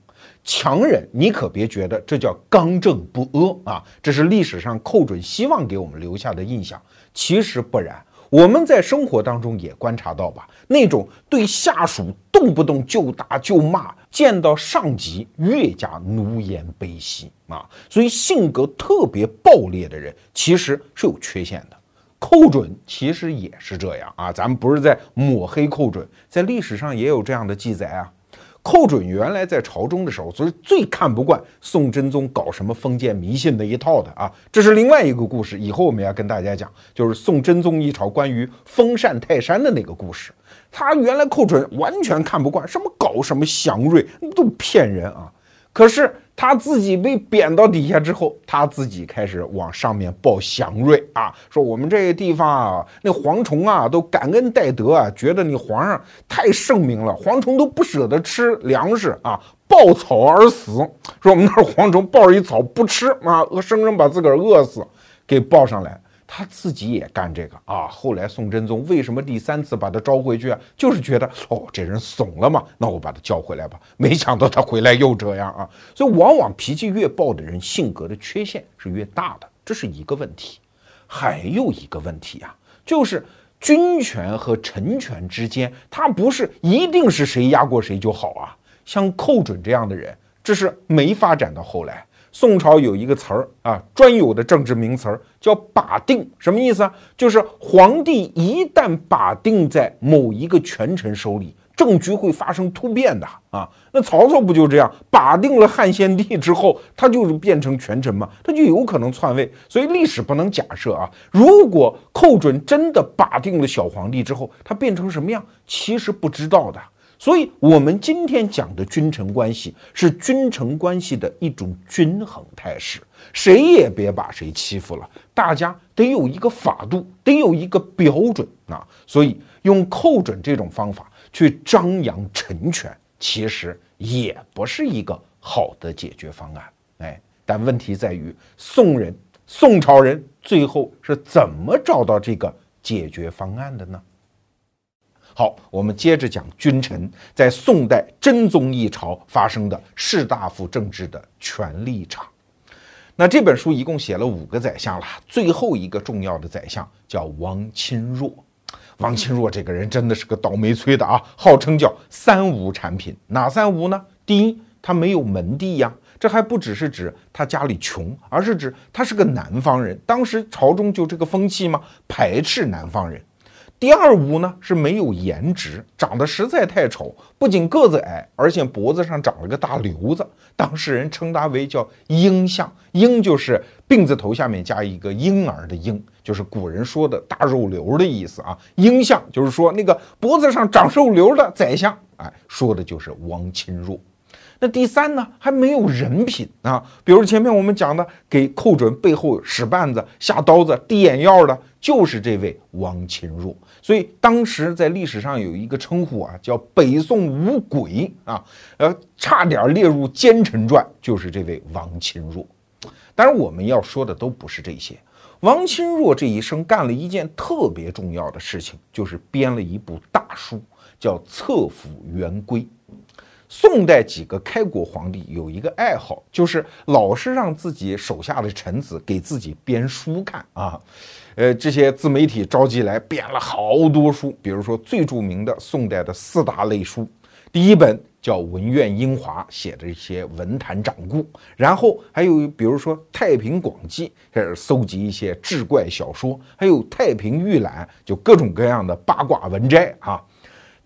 A: 强人，你可别觉得这叫刚正不阿啊！这是历史上寇准希望给我们留下的印象。其实不然，我们在生活当中也观察到吧，那种对下属动不动就打就骂，见到上级越加奴颜卑膝啊，所以性格特别暴烈的人其实是有缺陷的。寇准其实也是这样啊，咱们不是在抹黑寇准，在历史上也有这样的记载啊。寇准原来在朝中的时候，所以最看不惯宋真宗搞什么封建迷信那一套的啊，这是另外一个故事。以后我们要跟大家讲，就是宋真宗一朝关于封禅泰山的那个故事。他原来寇准完全看不惯，什么搞什么祥瑞，都骗人啊。可是。他自己被贬到底下之后，他自己开始往上面报祥瑞啊，说我们这个地方啊，那蝗虫啊都感恩戴德啊，觉得你皇上太圣明了，蝗虫都不舍得吃粮食啊，抱草而死。说我们那儿蝗虫抱着一草不吃啊，生生把自个儿饿死，给抱上来。他自己也干这个啊！后来宋真宗为什么第三次把他招回去啊？就是觉得哦，这人怂了嘛，那我把他叫回来吧。没想到他回来又这样啊！所以往往脾气越暴的人，性格的缺陷是越大的，这是一个问题。还有一个问题啊，就是君权和臣权之间，他不是一定是谁压过谁就好啊。像寇准这样的人，这是没发展到后来。宋朝有一个词儿啊，专有的政治名词儿叫把定，什么意思啊？就是皇帝一旦把定在某一个权臣手里，政局会发生突变的啊。那曹操不就这样把定了汉献帝之后，他就是变成权臣嘛，他就有可能篡位。所以历史不能假设啊，如果寇准真的把定了小皇帝之后，他变成什么样，其实不知道的。所以，我们今天讲的君臣关系是君臣关系的一种均衡态势，谁也别把谁欺负了，大家得有一个法度，得有一个标准啊。所以，用寇准这种方法去张扬臣权，其实也不是一个好的解决方案。哎，但问题在于，宋人、宋朝人最后是怎么找到这个解决方案的呢？好，我们接着讲君臣在宋代真宗一朝发生的士大夫政治的权力场。那这本书一共写了五个宰相了，最后一个重要的宰相叫王钦若。王钦若这个人真的是个倒霉催的啊，号称叫三无产品。哪三无呢？第一，他没有门第呀，这还不只是指他家里穷，而是指他是个南方人。当时朝中就这个风气吗？排斥南方人。第二无呢是没有颜值，长得实在太丑，不仅个子矮，而且脖子上长了个大瘤子，当事人称他为叫婴相，婴就是病字头下面加一个婴儿的婴，就是古人说的大肉瘤的意思啊。婴相就是说那个脖子上长肉瘤的宰相，哎，说的就是王钦若。那第三呢，还没有人品啊，比如前面我们讲的给寇准背后使绊子、下刀子、递眼药的，就是这位王钦若。所以当时在历史上有一个称呼啊，叫北宋五鬼啊，呃，差点列入奸臣传，就是这位王钦若。当然，我们要说的都不是这些。王钦若这一生干了一件特别重要的事情，就是编了一部大书，叫《册府元规》。宋代几个开国皇帝有一个爱好，就是老是让自己手下的臣子给自己编书看啊。呃，这些自媒体召集来编了好多书，比如说最著名的宋代的四大类书，第一本叫文苑英华写的一些文坛掌故，然后还有比如说《太平广记》，开始搜集一些志怪小说，还有《太平御览》，就各种各样的八卦文摘啊。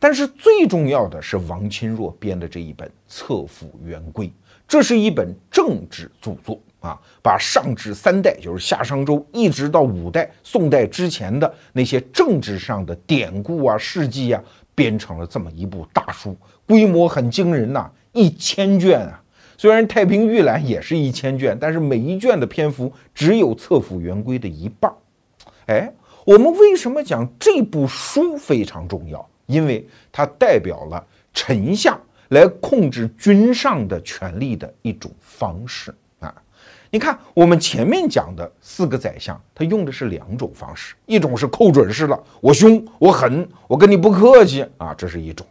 A: 但是最重要的是王钦若编的这一本《册府元规》，这是一本政治著作啊，把上至三代，就是夏商周，一直到五代宋代之前的那些政治上的典故啊、事迹啊。编成了这么一部大书，规模很惊人呐，一千卷啊！虽然《太平御览》也是一千卷，但是每一卷的篇幅只有《册府元规》的一半。哎，我们为什么讲这部书非常重要？因为它代表了丞相来控制君上的权力的一种方式啊！你看，我们前面讲的四个宰相，他用的是两种方式，一种是寇准式的，我凶我狠，我跟你不客气啊，这是一种；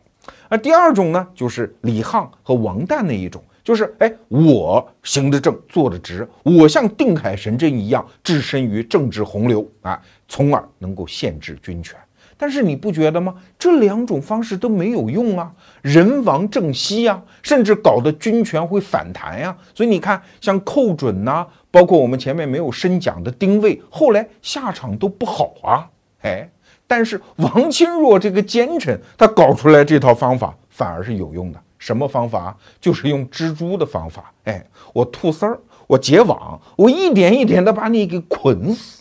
A: 而第二种呢，就是李沆和王旦那一种，就是哎，我行得正，坐得直，我像定海神针一样置身于政治洪流啊，从而能够限制军权。但是你不觉得吗？这两种方式都没有用啊，人亡政息呀，甚至搞得军权会反弹呀。所以你看，像寇准呐，包括我们前面没有深讲的丁谓，后来下场都不好啊。哎，但是王钦若这个奸臣，他搞出来这套方法反而是有用的。什么方法？就是用蜘蛛的方法。哎，我吐丝儿，我结网，我一点一点的把你给捆死。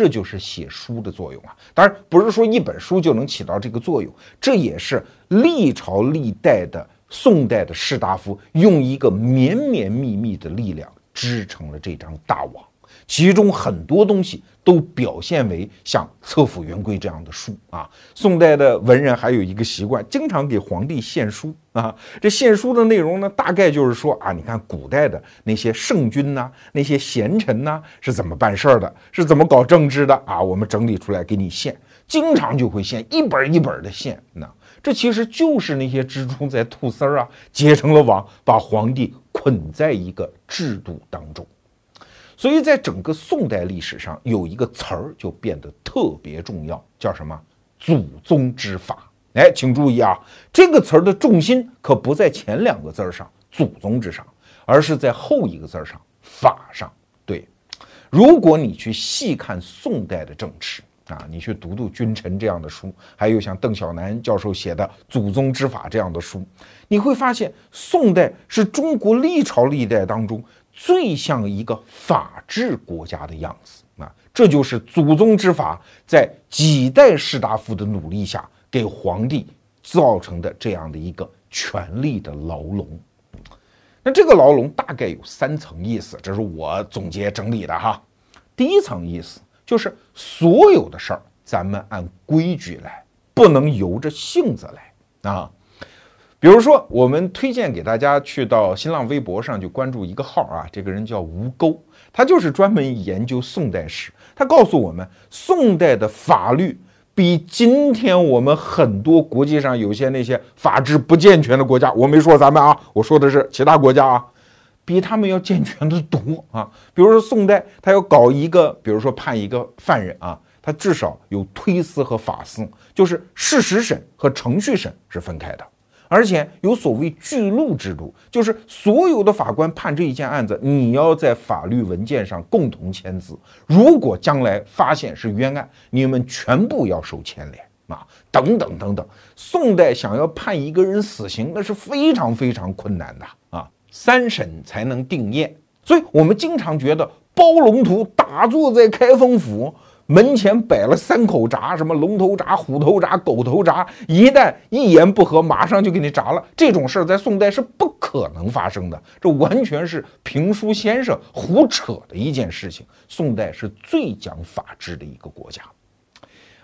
A: 这就是写书的作用啊！当然不是说一本书就能起到这个作用，这也是历朝历代的宋代的士大夫用一个绵绵密密的力量织成了这张大网。其中很多东西都表现为像《册府元规》这样的书啊。宋代的文人还有一个习惯，经常给皇帝献书啊。这献书的内容呢，大概就是说啊，你看古代的那些圣君呐，那些贤臣呐，是怎么办事儿的，是怎么搞政治的啊？我们整理出来给你献，经常就会献一本一本的献。那这其实就是那些蜘蛛在吐丝儿啊，结成了网，把皇帝捆在一个制度当中。所以在整个宋代历史上，有一个词儿就变得特别重要，叫什么？祖宗之法。哎，请注意啊，这个词儿的重心可不在前两个字儿上“祖宗”之上，而是在后一个字儿上“法”上。对，如果你去细看宋代的政治啊，你去读读《君臣》这样的书，还有像邓小南教授写的《祖宗之法》这样的书，你会发现，宋代是中国历朝历代当中。最像一个法治国家的样子啊，这就是祖宗之法在几代士大夫的努力下给皇帝造成的这样的一个权力的牢笼。那这个牢笼大概有三层意思，这是我总结整理的哈。第一层意思就是所有的事儿咱们按规矩来，不能由着性子来啊。比如说，我们推荐给大家去到新浪微博上就关注一个号啊，这个人叫吴钩，他就是专门研究宋代史。他告诉我们，宋代的法律比今天我们很多国际上有些那些法制不健全的国家，我没说咱们啊，我说的是其他国家啊，比他们要健全的多啊。比如说宋代，他要搞一个，比如说判一个犯人啊，他至少有推司和法司，就是事实审和程序审是分开的。而且有所谓巨录制度，就是所有的法官判这一件案子，你要在法律文件上共同签字。如果将来发现是冤案，你们全部要受牵连啊！等等等等。宋代想要判一个人死刑，那是非常非常困难的啊！三审才能定验，所以我们经常觉得包龙图打坐在开封府。门前摆了三口闸，什么龙头闸、虎头闸、狗头闸，一旦一言不合，马上就给你闸了。这种事儿在宋代是不可能发生的，这完全是评书先生胡扯的一件事情。宋代是最讲法治的一个国家，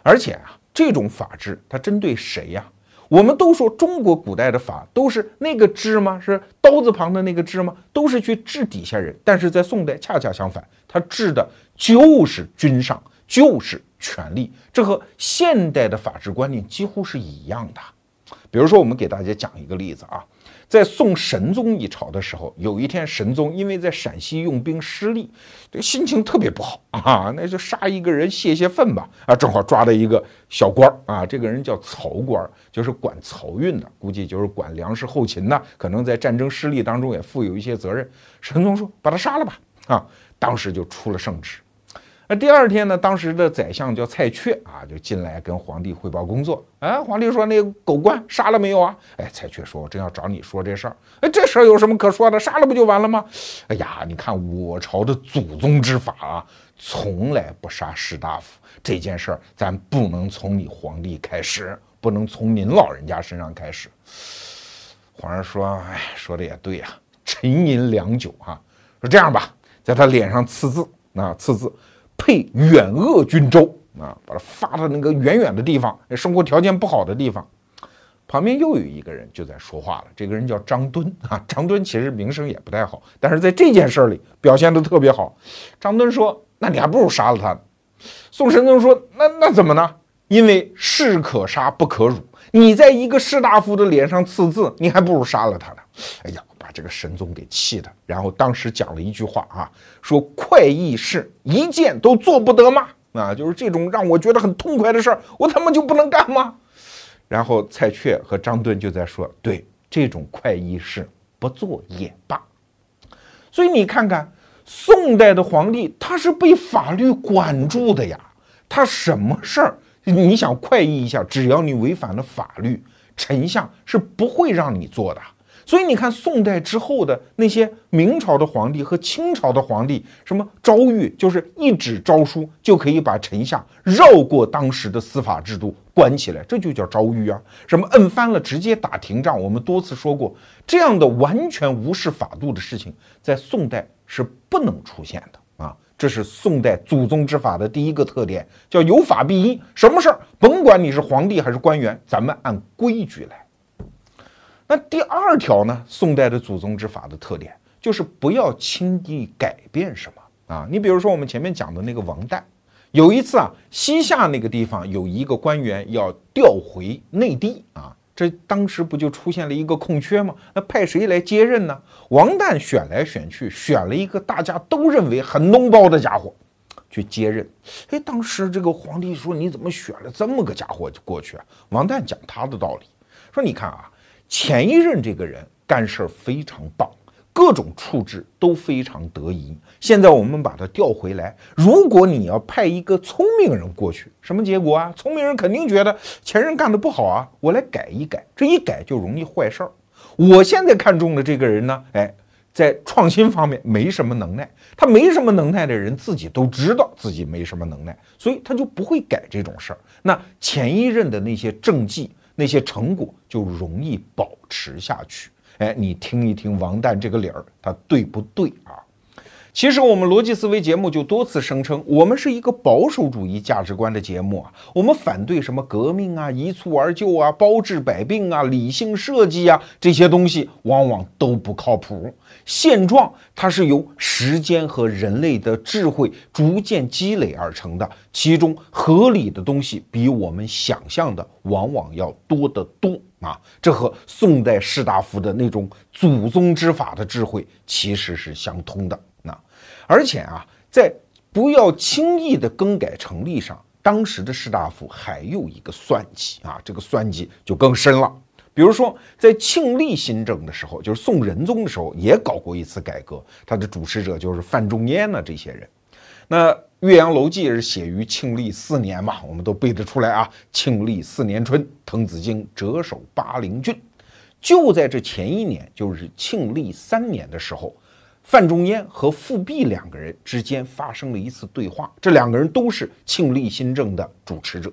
A: 而且啊，这种法治它针对谁呀？我们都说中国古代的法都是那个治吗？是刀字旁的那个治吗？都是去治底下人，但是在宋代恰恰相反，他治的就是君上。就是权力，这和现代的法治观念几乎是一样的。比如说，我们给大家讲一个例子啊，在宋神宗一朝的时候，有一天神宗因为在陕西用兵失利，这心情特别不好啊，那就杀一个人泄泄愤吧啊，正好抓到一个小官儿啊，这个人叫曹官，就是管漕运的，估计就是管粮食后勤的，可能在战争失利当中也负有一些责任。神宗说把他杀了吧啊，当时就出了圣旨。那第二天呢？当时的宰相叫蔡确啊，就进来跟皇帝汇报工作。哎，皇帝说：“那个狗官杀了没有啊？”哎，蔡确说：“我正要找你说这事儿。”哎，这事儿有什么可说的？杀了不就完了吗？哎呀，你看我朝的祖宗之法啊，从来不杀士大夫。这件事儿咱不能从你皇帝开始，不能从您老人家身上开始。皇上说：“哎，说的也对呀。”沉吟良久，哈，说这样吧，在他脸上刺字，啊，刺字。配远鄂军州啊，把它发到那个远远的地方，生活条件不好的地方。旁边又有一个人就在说话了，这个人叫张敦啊。张敦其实名声也不太好，但是在这件事里表现的特别好。张敦说：“那你还不如杀了他。”宋神宗说：“那那怎么呢？因为士可杀不可辱，你在一个士大夫的脸上刺字，你还不如杀了他呢。”哎呀。把这个神宗给气的，然后当时讲了一句话啊，说快意事一件都做不得吗？啊，就是这种让我觉得很痛快的事儿，我他妈就不能干吗？然后蔡确和张敦就在说，对这种快意事不做也罢。所以你看看，宋代的皇帝他是被法律管住的呀，他什么事儿你想快意一下，只要你违反了法律，丞相是不会让你做的。所以你看，宋代之后的那些明朝的皇帝和清朝的皇帝，什么诏狱，就是一纸诏书就可以把臣下绕过当时的司法制度关起来，这就叫诏狱啊。什么摁翻了直接打廷杖，我们多次说过，这样的完全无视法度的事情，在宋代是不能出现的啊。这是宋代祖宗之法的第一个特点，叫有法必依。什么事儿，甭管你是皇帝还是官员，咱们按规矩来。那第二条呢？宋代的祖宗之法的特点就是不要轻易改变什么啊！你比如说我们前面讲的那个王旦，有一次啊，西夏那个地方有一个官员要调回内地啊，这当时不就出现了一个空缺吗？那派谁来接任呢？王旦选来选去，选了一个大家都认为很脓包的家伙去接任。哎，当时这个皇帝说：“你怎么选了这么个家伙就过去啊？”王旦讲他的道理，说：“你看啊。”前一任这个人干事儿非常棒，各种处置都非常得宜。现在我们把他调回来，如果你要派一个聪明人过去，什么结果啊？聪明人肯定觉得前任干的不好啊，我来改一改，这一改就容易坏事儿。我现在看中的这个人呢，哎，在创新方面没什么能耐，他没什么能耐的人自己都知道自己没什么能耐，所以他就不会改这种事儿。那前一任的那些政绩。那些成果就容易保持下去。哎，你听一听王旦这个理儿，他对不对啊？其实我们逻辑思维节目就多次声称，我们是一个保守主义价值观的节目啊。我们反对什么革命啊、一蹴而就啊、包治百病啊、理性设计啊这些东西，往往都不靠谱。现状它是由时间和人类的智慧逐渐积累而成的，其中合理的东西比我们想象的往往要多得多啊。这和宋代士大夫的那种祖宗之法的智慧其实是相通的。而且啊，在不要轻易的更改成立上，当时的士大夫还有一个算计啊，这个算计就更深了。比如说，在庆历新政的时候，就是宋仁宗的时候，也搞过一次改革，他的主持者就是范仲淹呢这些人。那《岳阳楼记》是写于庆历四年嘛，我们都背得出来啊。庆历四年春，滕子京谪守巴陵郡，就在这前一年，就是庆历三年的时候。范仲淹和富弼两个人之间发生了一次对话，这两个人都是庆历新政的主持者。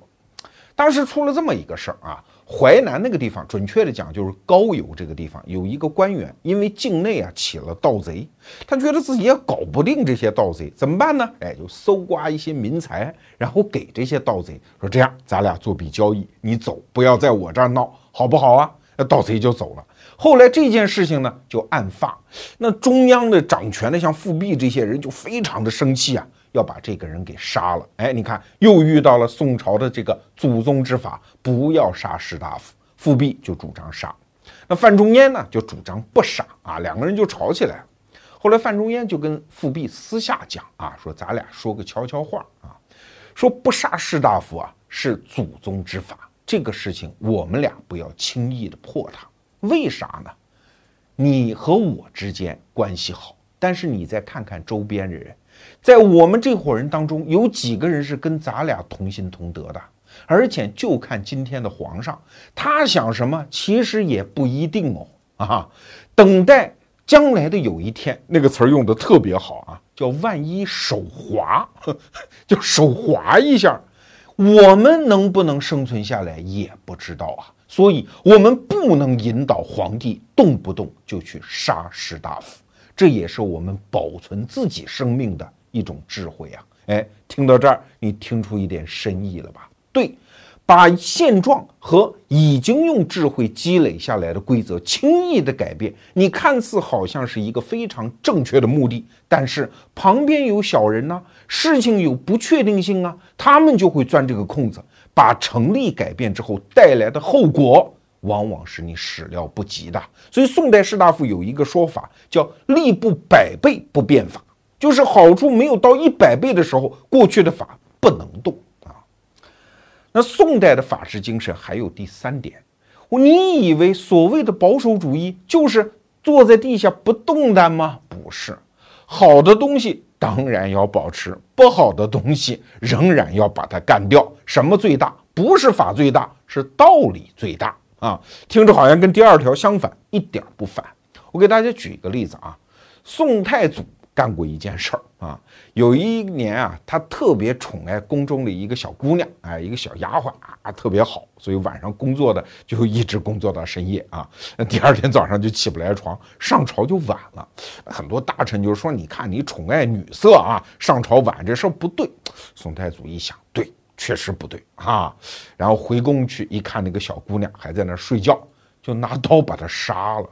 A: 当时出了这么一个事儿啊，淮南那个地方，准确的讲就是高邮这个地方，有一个官员因为境内啊起了盗贼，他觉得自己也搞不定这些盗贼，怎么办呢？哎，就搜刮一些民财，然后给这些盗贼说：“这样，咱俩做笔交易，你走，不要在我这儿闹，好不好啊？”那盗贼就走了。后来这件事情呢，就案发。那中央的掌权的，像富弼这些人就非常的生气啊，要把这个人给杀了。哎，你看又遇到了宋朝的这个祖宗之法，不要杀士大夫。富弼就主张杀。那范仲淹呢就主张不杀啊，两个人就吵起来了。后来范仲淹就跟富弼私下讲啊，说咱俩说个悄悄话啊，说不杀士大夫啊是祖宗之法，这个事情我们俩不要轻易的破它。为啥呢？你和我之间关系好，但是你再看看周边的人，在我们这伙人当中，有几个人是跟咱俩同心同德的？而且就看今天的皇上，他想什么，其实也不一定哦。啊，等待将来的有一天，那个词儿用的特别好啊，叫万一手滑，[LAUGHS] 就手滑一下，我们能不能生存下来也不知道啊。所以，我们不能引导皇帝动不动就去杀士大夫，这也是我们保存自己生命的一种智慧啊！哎，听到这儿，你听出一点深意了吧？对，把现状和已经用智慧积累下来的规则轻易的改变，你看似好像是一个非常正确的目的，但是旁边有小人呢，事情有不确定性啊，他们就会钻这个空子。把成立改变之后带来的后果，往往是你始料不及的。所以宋代士大夫有一个说法，叫“力不百倍不变法”，就是好处没有到一百倍的时候，过去的法不能动啊。那宋代的法治精神还有第三点，你以为所谓的保守主义就是坐在地下不动弹吗？不是，好的东西。当然要保持不好的东西，仍然要把它干掉。什么最大？不是法最大，是道理最大啊！听着好像跟第二条相反，一点不反。我给大家举一个例子啊，宋太祖。干过一件事儿啊，有一年啊，他特别宠爱宫中的一个小姑娘，哎，一个小丫鬟啊，特别好，所以晚上工作的就一直工作到深夜啊，第二天早上就起不来床，上朝就晚了。很多大臣就说：“你看你宠爱女色啊，上朝晚这事儿不对。”宋太祖一想，对，确实不对啊，然后回宫去一看，那个小姑娘还在那睡觉，就拿刀把她杀了。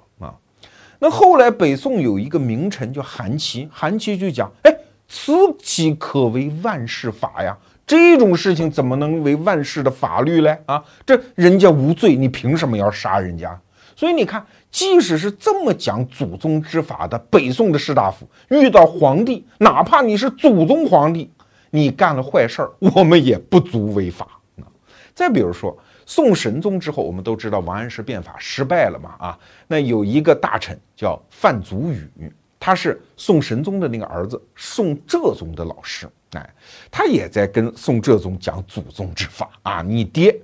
A: 那后来北宋有一个名臣叫韩琦，韩琦就讲：“哎，此岂可为万世法呀？这种事情怎么能为万世的法律嘞？啊，这人家无罪，你凭什么要杀人家？所以你看，即使是这么讲祖宗之法的北宋的士大夫，遇到皇帝，哪怕你是祖宗皇帝，你干了坏事儿，我们也不足为法。再比如说。”宋神宗之后，我们都知道王安石变法失败了嘛？啊，那有一个大臣叫范祖禹，他是宋神宗的那个儿子宋哲宗的老师，哎，他也在跟宋哲宗讲祖宗之法啊。你爹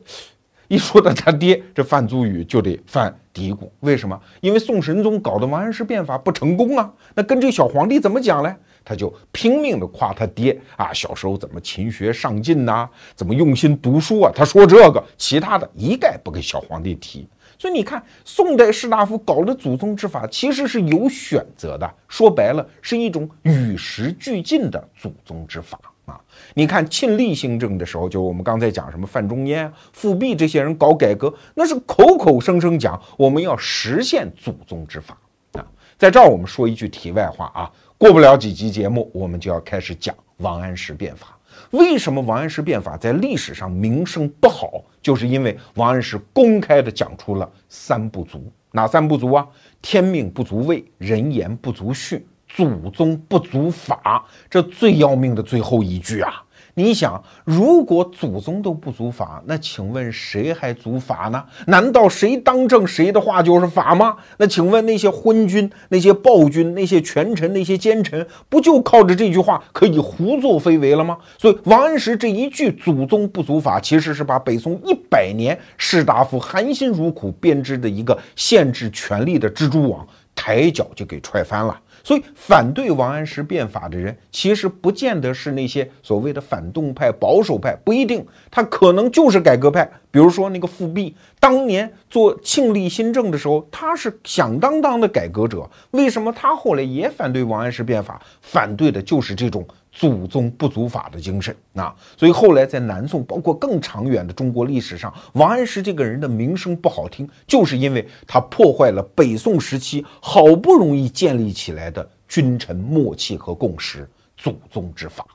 A: 一说到他爹，这范祖禹就得犯嘀咕，为什么？因为宋神宗搞的王安石变法不成功啊，那跟这小皇帝怎么讲嘞？他就拼命的夸他爹啊，小时候怎么勤学上进呐，怎么用心读书啊？他说这个，其他的一概不给小皇帝提。所以你看，宋代士大夫搞的祖宗之法，其实是有选择的。说白了，是一种与时俱进的祖宗之法啊。你看庆历新政的时候，就我们刚才讲什么范仲淹、富弼这些人搞改革，那是口口声声讲我们要实现祖宗之法啊。在这儿，我们说一句题外话啊。过不了几集节目，我们就要开始讲王安石变法。为什么王安石变法在历史上名声不好？就是因为王安石公开的讲出了三不足。哪三不足啊？天命不足畏，人言不足恤，祖宗不足法。这最要命的最后一句啊！你想，如果祖宗都不足法，那请问谁还足法呢？难道谁当政谁的话就是法吗？那请问那些昏君、那些暴君、那些权臣、那些奸臣，不就靠着这句话可以胡作非为了吗？所以王安石这一句“祖宗不足法”，其实是把北宋一百年士大夫含辛茹苦编织的一个限制权力的蜘蛛网，抬脚就给踹翻了。所以，反对王安石变法的人，其实不见得是那些所谓的反动派、保守派，不一定，他可能就是改革派。比如说那个复辟，当年做庆历新政的时候，他是响当当的改革者。为什么他后来也反对王安石变法？反对的就是这种。祖宗不足法的精神啊，所以后来在南宋，包括更长远的中国历史上，王安石这个人的名声不好听，就是因为他破坏了北宋时期好不容易建立起来的君臣默契和共识——祖宗之法。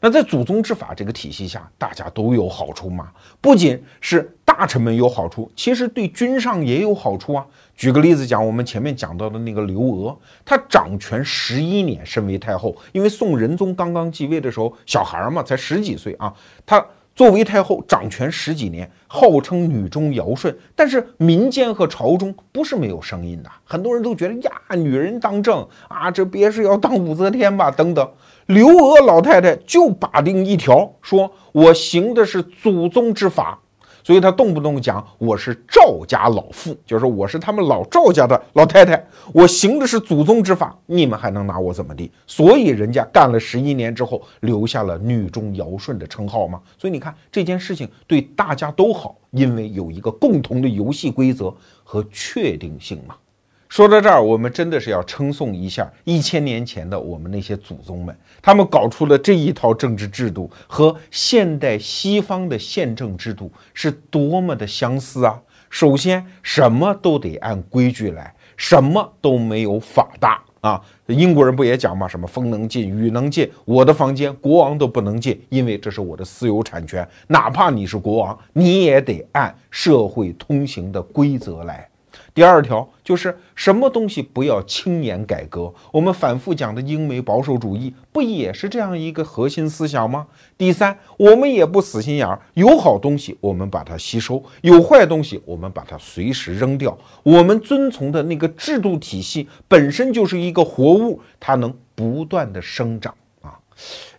A: 那在祖宗之法这个体系下，大家都有好处嘛？不仅是大臣们有好处，其实对君上也有好处啊。举个例子讲，我们前面讲到的那个刘娥，她掌权十一年，身为太后，因为宋仁宗刚刚继位的时候，小孩嘛，才十几岁啊，她作为太后掌权十几年，号称女中尧舜，但是民间和朝中不是没有声音的，很多人都觉得呀，女人当政啊，这别是要当武则天吧？等等。刘娥老太太就把定一条，说我行的是祖宗之法，所以她动不动讲我是赵家老妇，就是我是他们老赵家的老太太，我行的是祖宗之法，你们还能拿我怎么地？所以人家干了十一年之后，留下了女中尧舜的称号嘛。所以你看这件事情对大家都好，因为有一个共同的游戏规则和确定性嘛。说到这儿，我们真的是要称颂一下一千年前的我们那些祖宗们，他们搞出了这一套政治制度，和现代西方的宪政制度是多么的相似啊！首先，什么都得按规矩来，什么都没有法大啊！英国人不也讲吗？什么风能进，雨能进，我的房间国王都不能进，因为这是我的私有产权，哪怕你是国王，你也得按社会通行的规则来。第二条就是什么东西不要轻言改革。我们反复讲的英美保守主义，不也是这样一个核心思想吗？第三，我们也不死心眼儿，有好东西我们把它吸收，有坏东西我们把它随时扔掉。我们遵从的那个制度体系本身就是一个活物，它能不断的生长。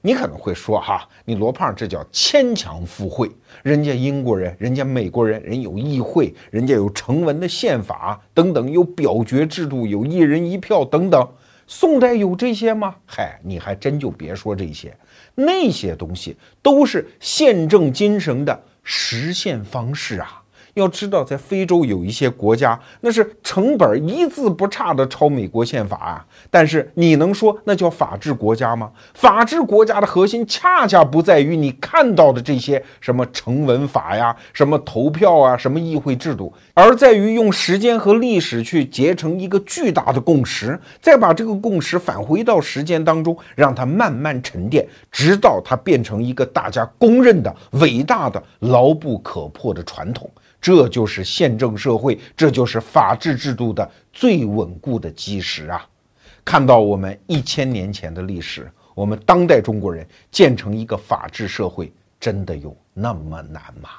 A: 你可能会说哈，你罗胖这叫牵强附会。人家英国人，人家美国人，人有议会，人家有成文的宪法等等，有表决制度，有一人一票等等。宋代有这些吗？嗨，你还真就别说这些，那些东西都是宪政精神的实现方式啊。要知道，在非洲有一些国家，那是成本一字不差的抄美国宪法啊。但是你能说那叫法治国家吗？法治国家的核心恰恰不在于你看到的这些什么成文法呀、什么投票啊、什么议会制度，而在于用时间和历史去结成一个巨大的共识，再把这个共识返回到实践当中，让它慢慢沉淀，直到它变成一个大家公认的伟大的、牢不可破的传统。这就是宪政社会，这就是法治制度的最稳固的基石啊！看到我们一千年前的历史，我们当代中国人建成一个法治社会，真的有那么难吗？